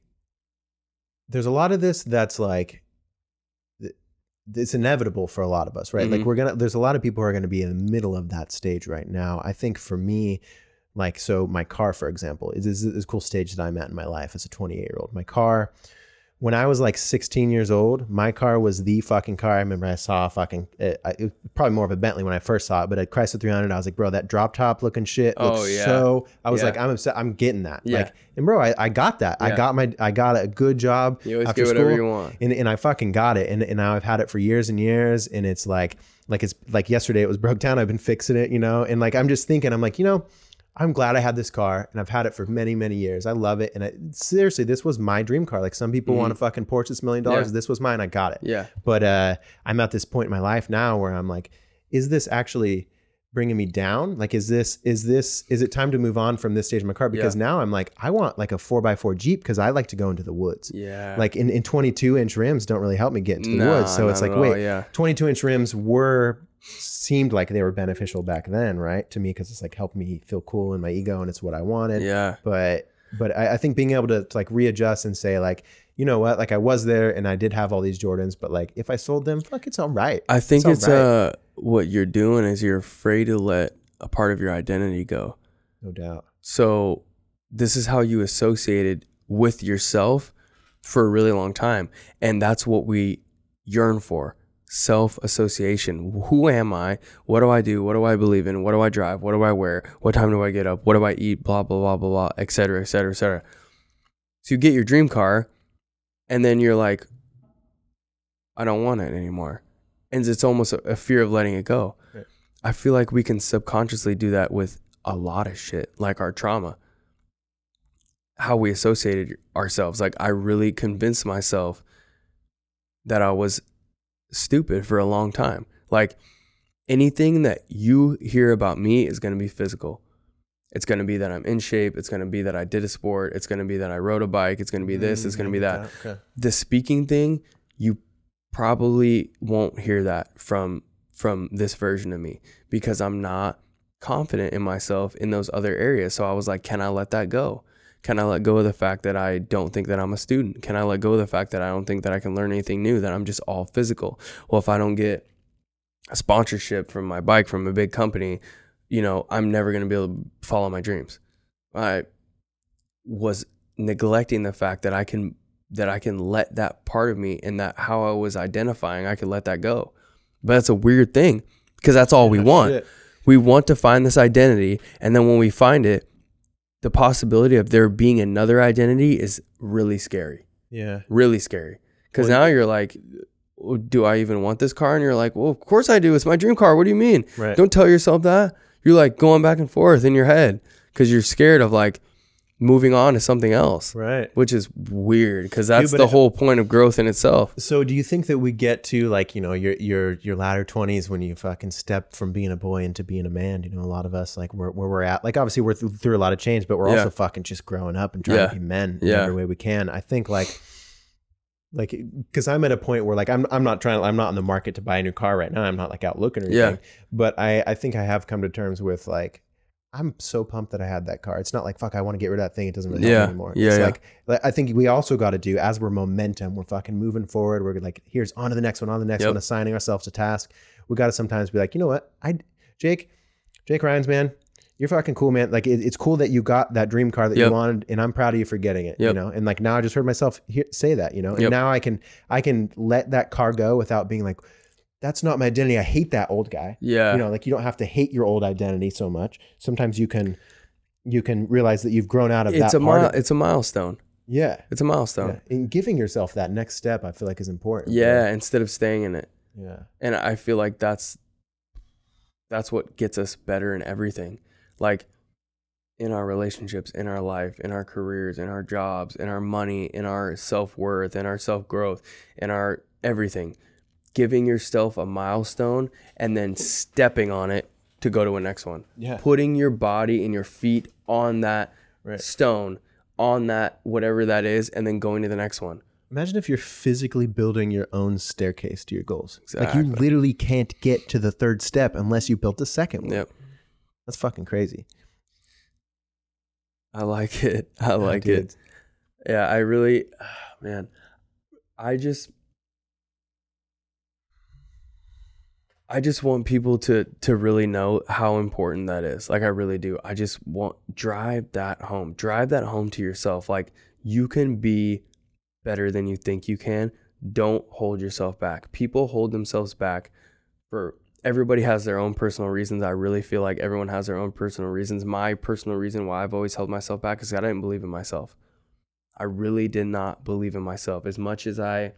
there's a lot of this that's like, it's inevitable for a lot of us, right? Like Mhm. we're gonna. There's a lot of people who are gonna be in the middle of that stage right now. I think for me, like so, my car, for example, is is this cool stage that I'm at in my life as a 28 year old. My car. When I was like 16 years old, my car was the fucking car. I remember I saw a fucking, uh, it, it was probably more of a Bentley when I first saw it, but a Chrysler 300, I was like, bro, that drop top looking shit looks Oh, yeah. so. I was Yeah. like, I'm upset. I'm getting that. Yeah. Like, and bro, I, I got that. I got my, I got a good job You always after get whatever school, you want. and, and I fucking got it. And, and now I've had it for years and years. And it's like, like it's like yesterday it was broke down. I've been fixing it, you know. And like I'm just thinking, I'm like, you know, I'm glad I had this car and I've had it for many, many years. I love it. And I, seriously, this was my dream car. Like some people Mhm. want a fucking Porsche that's million dollars. Yeah. This was mine. I got it. Yeah. But uh, I'm at this point in my life now where I'm like, is this actually bringing me down? Like, is this, is this, is it time to move on from this stage of my car? Because now I'm like, I want like a four by four Jeep because I like to go into the woods. Yeah. Like in, in 22 inch rims don't really help me get into the woods. So it's like, at all, wait, yeah. 22 inch rims were seemed like they were beneficial back then, right? To me, because it's like helped me feel cool in my ego and it's what I wanted. Yeah. But but I, I think being able to, to like readjust and say like, you know what, like I was there and I did have all these Jordans, but like if I sold them, fuck, it's all right. I think It's it's, right. uh what you're doing is you're afraid to let a part of your identity go. No doubt. So this is how you associated with yourself for a really long time. And that's what we yearn for. Self association. Who am I? What do I do? What do I believe in? What do I drive? What do I wear? What time do I get up? What do I eat? Blah blah blah blah blah, et cetera, et cetera, et cetera. So you get your dream car, and then you're like, I don't want it anymore. And it's almost a, a fear of letting it go. I feel like we can subconsciously do that with a lot of shit, like our trauma. how we associated ourselves. Like I really convinced myself that I was stupid for a long time. Like anything that you hear about me is going to be physical. It's going to be that I'm in shape. It's going to be that I did a sport. It's going to be that I rode a bike. It's going to be this. Mm, it's going to be that. Okay. The speaking thing, you probably won't hear that from from this version of me because I'm not confident in myself in those other areas. So I was like, can I let that go? Can I let go of the fact that I don't think that I'm a student? Can I let go of the fact that I don't think that I can learn anything new, that I'm just all physical? Well, if I don't get a sponsorship from my bike from a big company, you know, I'm never going to be able to follow my dreams. I was neglecting the fact that I can that I can let that part of me and that how I was identifying, I could let that go. But that's a weird thing because that's all we want. Shit. We want to find this identity and then when we find it, the possibility of there being another identity is really scary. Yeah. Really scary. Cuz Well, now you're like do I even want this car? And you're like, well, of course I do. It's my dream car. What do you mean? Right. Don't tell yourself that. You're like going back and forth in your head because you're scared of like moving on to something else, Right. which is weird because that's but the it- whole point of growth in itself. So do you think that we get to like, you know, your your your latter twenties when you fucking step from being a boy into being a man? You know, a lot of us like where, where we're at. Like obviously we're th- through a lot of change, but we're Yeah. also fucking just growing up and trying Yeah. to be men in Yeah. every way we can. I think like like because I'm at a point where like I'm I'm not trying I'm not in the market to buy a new car right now. I'm not like out looking or Yeah. anything. But I I think I have come to terms with like I'm so pumped that I had that car. It's not like fuck I want to get rid of that thing. It doesn't really Yeah. anymore. Yeah, it's yeah. like like, I think we also got to do as we're momentum, we're fucking moving forward. We're like, here's on to the next one, on to the next Yep. one, assigning ourselves a task. We got to sometimes be like, you know what, I, Jake, Jake Ryan's man, you're fucking cool, man. Like it, it's cool that you got that dream car that you wanted, and I'm proud of you for getting it. You know, and like now I just heard myself hear, say that, you know, and Yep. now I can I can let that car go without being like, that's not my identity. I hate that old guy Yeah. you know like you don't have to hate your old identity so much sometimes you can you can realize that you've grown out of it's that a of it's a milestone. yeah It's a milestone. yeah. and giving yourself that next step i feel like is important Yeah, instead of staying in it. yeah And I feel like that's that's what gets us better in everything. Like in our relationships, in our life, in our careers, in our jobs, in our money, in our self-worth, in our self-growth, in our everything. Giving yourself a milestone and then stepping on it to go to a next one. yeah Putting your body and your feet on that Right. stone, on that whatever that is and then going to the next one. imagine if you're physically building your own staircase to your goals Exactly. like you literally can't get to the third step unless you built the second one Yep. that's fucking crazy I like it. I like dude. it. Yeah, I really, man, I just, I just want people to to really know how important that is. Like I really do. I just want drive that home. Drive that home to yourself. Like you can be better than you think you can. Don't hold yourself back. People hold themselves back for everybody has their own personal reasons. I really feel like everyone has their own personal reasons. My personal reason why I've always held myself back is I didn't believe in myself. I really did not believe in myself as much as I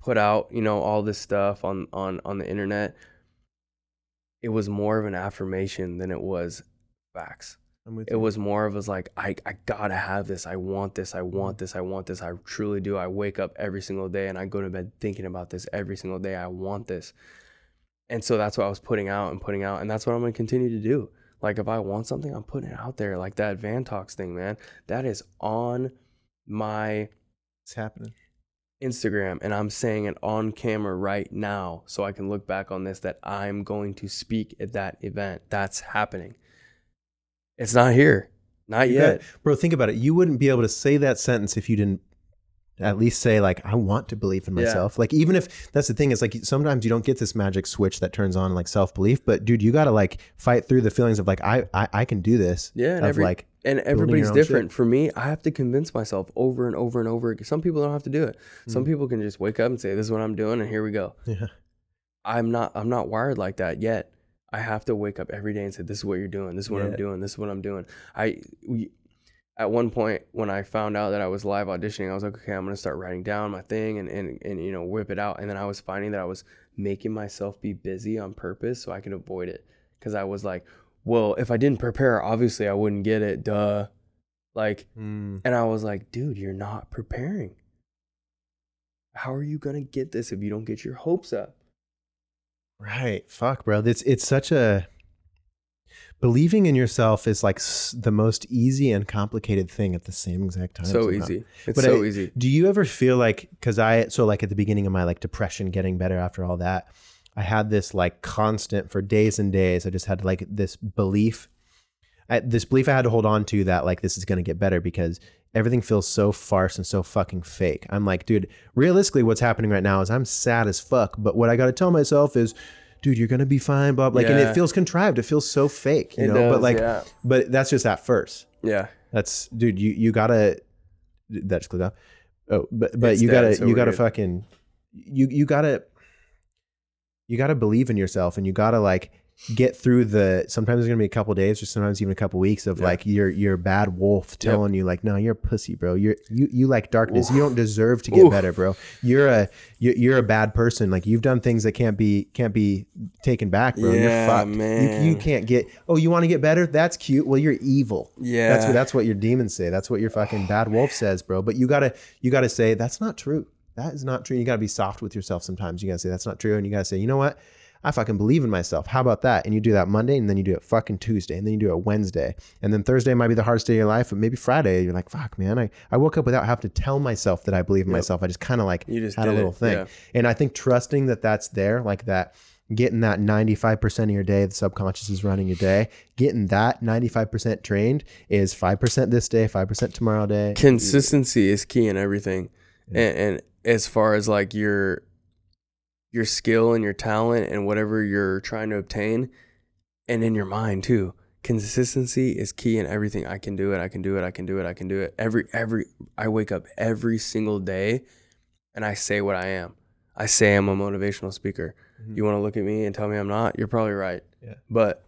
put out, you know, all this stuff on on on the internet. It was more of an affirmation than it was facts. It you. was more of us like I I gotta have this. I want this. I want this. I want this. I truly do. I wake up every single day and I go to bed thinking about this every single day. I want this. And so that's what I was putting out and putting out, and that's what I'm gonna continue to do. Like if I want something, I'm putting it out there. Like that Van Talks thing, man. That is on my it's happening Instagram and I'm saying it on camera right now so I can look back on this that I'm going to speak at that event. That's happening. It's not here. Not yet. got- bro think about it you wouldn't be able to say that sentence if you didn't at least say like i want to believe in Yeah. myself like even if that's the thing is like sometimes you don't get this magic switch that turns on like self-belief but dude you gotta like fight through the feelings of like i i, I can do this Yeah, and of every like and everybody's different. For me, I have to convince myself over and over and over. again. Some people don't have to do it. Some people can just wake up and say, "This is what I'm doing," and here we go. yeah I'm not. I'm not wired like that yet. I have to wake up every day and say, "This is what you're doing. This is what Yeah. I'm doing. This is what I'm doing." I we, at one point when I found out that I was live auditioning, I was like, "Okay, I'm gonna start writing down my thing and and and you know whip it out." And then I was finding that I was making myself be busy on purpose so I could avoid it because I was like, "Well, if I didn't prepare, obviously I wouldn't get it." Duh. Like, Mm. and I was like, dude, you're not preparing. How are you gonna get this if you don't get your hopes up? Right. Fuck, bro. It's it's such a believing in yourself is like s- the most easy and complicated thing at the same exact time. so somehow. easy. It's But so I- easy. Do you ever feel like cuz I so like at the beginning of my like depression getting better after all that, I had this like constant for days and days. I just had like this belief I, this belief I had to hold on to that like this is going to get better because everything feels so farce and so fucking fake. I'm like, dude, realistically, what's happening right now is I'm sad as fuck. But what I got to tell myself is, dude, you're gonna be fine. Blah. Like, and it feels contrived. It feels so fake, you It know. does, but like, yeah. but that's just at first. Yeah. That's dude. You you gotta. That just clicked off. Oh, but but It's you dead, gotta so you gotta fucking you you gotta you gotta believe in yourself and you gotta like get through the sometimes it's gonna be a couple days or sometimes even a couple weeks of Yeah. like your your bad wolf telling you like no you're a pussy bro you're you you like darkness you don't deserve to get Oof. better bro you're a you- you're a bad person like you've done things that can't be can't be taken back bro you're Yeah, fucked man. You, you can't get oh you want to get better that's cute well you're evil Yeah. that's what that's what your demons say. That's what your fucking bad wolf says, bro. But you gotta you gotta say that's not true. That is not true. You gotta be soft with yourself sometimes. You gotta say that's not true, and you gotta say, you know what? I fucking believe in myself. How about that? And you do that Monday, and then you do it fucking Tuesday, and then you do it Wednesday, and then Thursday might be the hardest day of your life, but maybe Friday you're like, fuck, man. I, I woke up without having to tell myself that I believe in myself. I just kind of like You just had a little it, thing, yeah. and I think trusting that that's there, like that. Getting that 95% of your day, the subconscious is running your day. Getting that 95% trained is 5% this day, 5% tomorrow day. consistency is key in everything and, and as far as like your your skill and your talent and whatever you're trying to obtain and in your mind too consistency is key in everything. I can do it i can do it i can do it i can do it. Every every i wake up every single day and i say what i am. I say i'm a motivational speaker. Mhm. you want to look at me and tell me i'm not? You're probably right. Yeah. but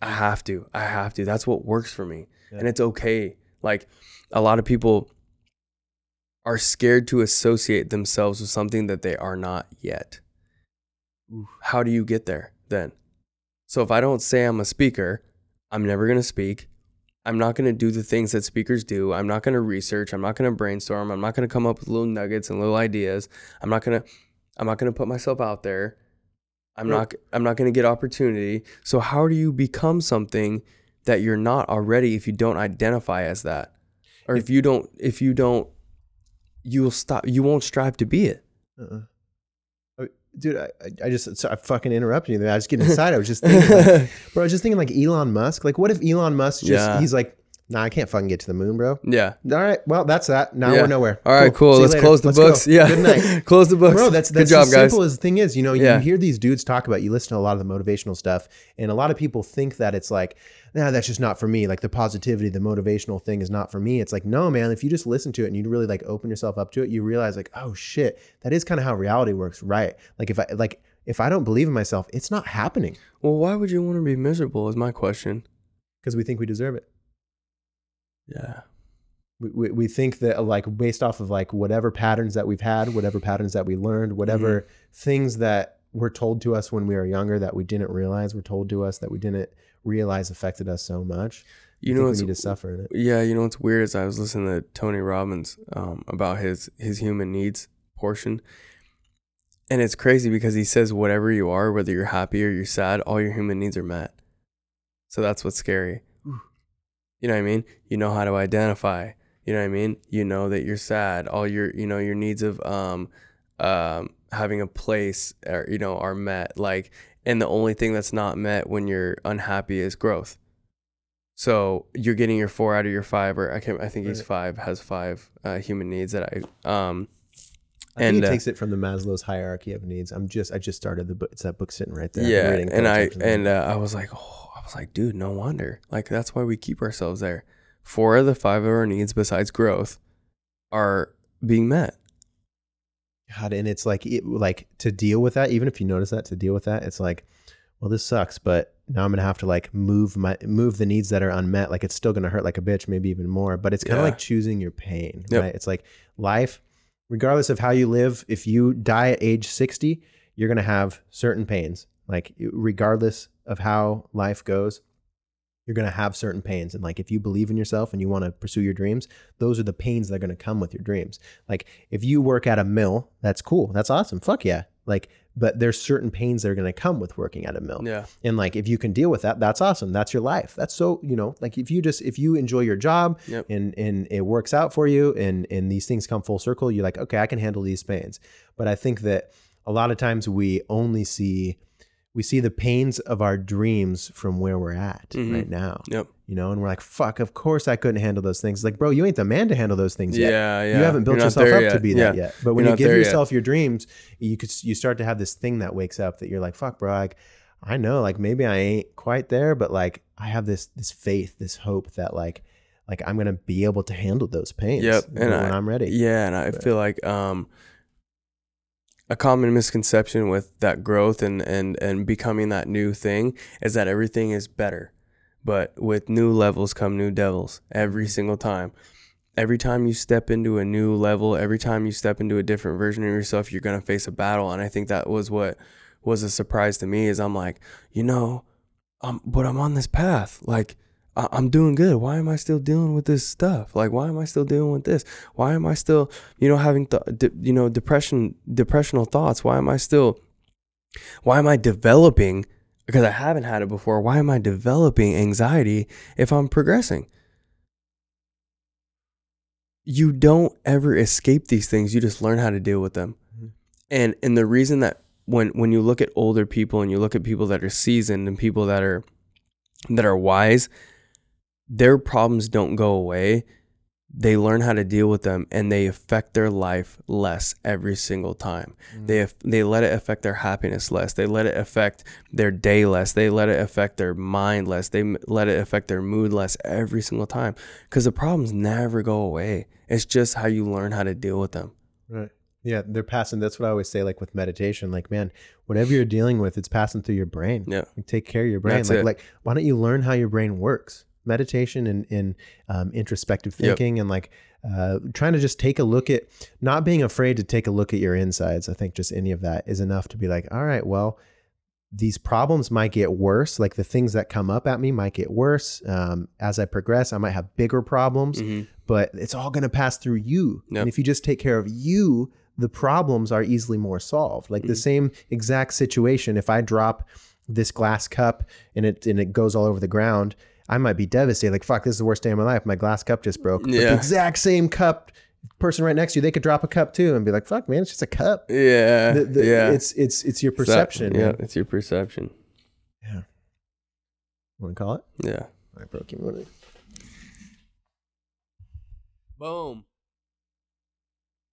i have to i have to. That's what works for me. Yeah. and it's okay. Like a lot of people are scared to associate themselves with something that they are not yet. How do you get there then? So if I don't say I'm a speaker, I'm never going to speak. I'm not going to do the things that speakers do. I'm not going to research. I'm not going to brainstorm. I'm not going to come up with little nuggets and little ideas. I'm not going to I'm not going to put myself out there. I'm not I'm not going to get opportunity. So how do you become something that you're not already if you don't identify as that? Or if you don't if you don't you will stop you won't strive to be it. Uh-uh. Dude, I, I- just so I fucking interrupted you there. I was getting excited. I was just thinking, like, bro. I was just thinking like Elon Musk. Like, what if Elon Musk just Yeah. he's like, nah, I can't fucking get to the moon, bro. yeah. All right, well, that's that. Now Yeah. we're nowhere. All right, cool. You Let's later. close the Let's go. books. Yeah. Good night. close the books. Bro, that's good that's job, as guys. simple as the thing is. You know, you Yeah. hear these dudes talk about. You listen to a lot of the motivational stuff, and a lot of people think that it's like, nah, that's just not for me. Like the positivity, the motivational thing is not for me. It's like, no, man. If you just listen to it and you really like open yourself up to it, you realize like, oh shit, that is kind of how reality works, right? Like if I like if I don't believe in myself, it's not happening Well, why would you want to be miserable? Is my question. because we think we deserve it. Yeah. we, we, we think that like based off of like whatever patterns that we've had whatever patterns that we learned whatever Mm-hmm. things that were told to us when we were younger that we didn't realize were told to us that we didn't realize affected us so much You I know we need to suffer in it Yeah, you know what's weird is I was listening to Tony Robbins um, about his his human needs portion, and it's crazy because he says whatever you are, whether you're happy or you're sad, all your human needs are met. So that's what's scary. You know what I mean? You know how to identify. You know what I mean? You know that you're sad. All your you know your needs of um um having a place are you know are met. Like, and the only thing that's not met when you're unhappy is growth. So you're getting your four out of your five, or I can't. I think he's five. Has five uh, human needs that I um. I think he uh, takes it from the Maslow's hierarchy of needs. I'm just I just started the book. It's that book sitting right there. Yeah, and I and uh, I was like, oh, was like, dude, no wonder. Like that's why we keep ourselves there. Four of the five of our needs, besides growth, are being met. God, and it's like it, like to deal with that. Even if you notice that, to deal with that, it's like, well, this sucks, but now I'm gonna have to like move my move the needs that are unmet. Like it's still gonna hurt like a bitch, maybe even more. But it's kind of Yeah. like choosing your pain, Yep. right? It's like life, regardless of how you live. If you die at age 60, you're gonna have certain pains. Like regardless of how life goes, you're going to have certain pains. And like, if you believe in yourself and you want to pursue your dreams, those are the pains that are going to come with your dreams. Like, if you work at a mill, that's cool. That's awesome. Fuck yeah. Like, but there's certain pains that are going to come with working at a mill. Yeah. And like, if you can deal with that, that's awesome. That's your life. That's so, you know, like if you just, if you enjoy your job Yep. and, and it works out for you and, and these things come full circle, you're like, okay, I can handle these pains. But I think that a lot of times we only see, we see the pains of our dreams from where we're at Mhm. right now, Yep. you know, and we're like, fuck, of course I couldn't handle those things. Like, bro, you ain't the man to handle those things yet. Yeah, yeah. You haven't built You're yourself up to be Yeah. that yet. But when You're you give there yet. yourself your dreams, you could you start to have this thing that wakes up that you're like, fuck, bro, like I know, like maybe I ain't quite there, but like I have this this faith, this hope that like like I'm gonna be able to handle those pains Yep, when, and when I- I'm ready. Yeah, and I feel like um, a common misconception with that growth and and and becoming that new thing is that everything is better, but with new levels come new devils every single time. Every time you step into a new level, every time you step into a different version of yourself, you're gonna face a battle. And I think that was what was a surprise to me. Is I'm like, you know, um, but I'm on this path. Like, I- I'm doing good. Why am I still dealing with this stuff? Like, why am I still dealing with this? Why am I still, you know, having, th- de- you know, depression, depressional thoughts? Why am I still, why am I developing? Because I haven't had it before. Why am I developing anxiety if I'm progressing? You don't ever escape these things. You just learn how to deal with them. Mhm. And and the reason that when when you look at older people and you look at people that are seasoned and people that are that are wise, their problems don't go away. They learn how to deal with them and they affect their life less every single time. Mm. They they let it affect their happiness less. They let it affect their day less. They let it affect their mind less. They let it affect their mood less every single time cuz the problems never go away. It's just how you learn how to deal with them. Right. Yeah, they're passing. That's what I always say. Like with meditation, like man, whatever you're dealing with, it's passing through your brain. Yeah. Like, take care of your brain. That's like, it. like why don't you learn how your brain works? Meditation and, and um, introspective Yep. thinking and like uh, trying to just take a look at not being afraid to take a look at your insides. I think just any of that is enough to be like, all right, well, these problems might get worse. Like the things that come up at me might get worse um, as I progress. I might have bigger problems Mhm. but it's all going to pass through you. Yep. And if you just take care of you, the problems are easily more solved. Like the Mhm. same exact situation, if I drop this glass cup and it and it goes all over the ground, I might be devastated. Like fuck, this is the worst day of my life. My glass cup just broke. But the exact same cup, person right next to you, they could drop a cup too and be like, "Fuck, man, it's just a cup." Yeah. The- the- yeah. It's it's it's your It's that- perception. yeah, man. it's your perception. Yeah. Want to call it? Yeah. I broke Keep moving. Boom.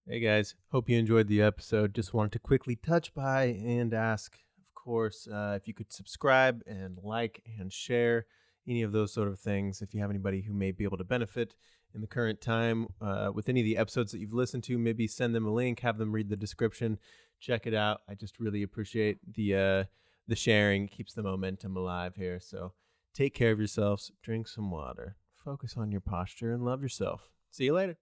Hey guys, hope you enjoyed the episode. Just wanted to quickly touch by and ask, of course, uh, if you could subscribe and like and share any of those sort of things. If you have anybody who may be able to benefit in the current time uh, with any of the episodes that you've listened to, maybe send them a link, have them read the description, check it out. I just really appreciate the uh, the sharing. It keeps the momentum alive here. So take care of yourselves, drink some water, focus on your posture, and love yourself. See you later.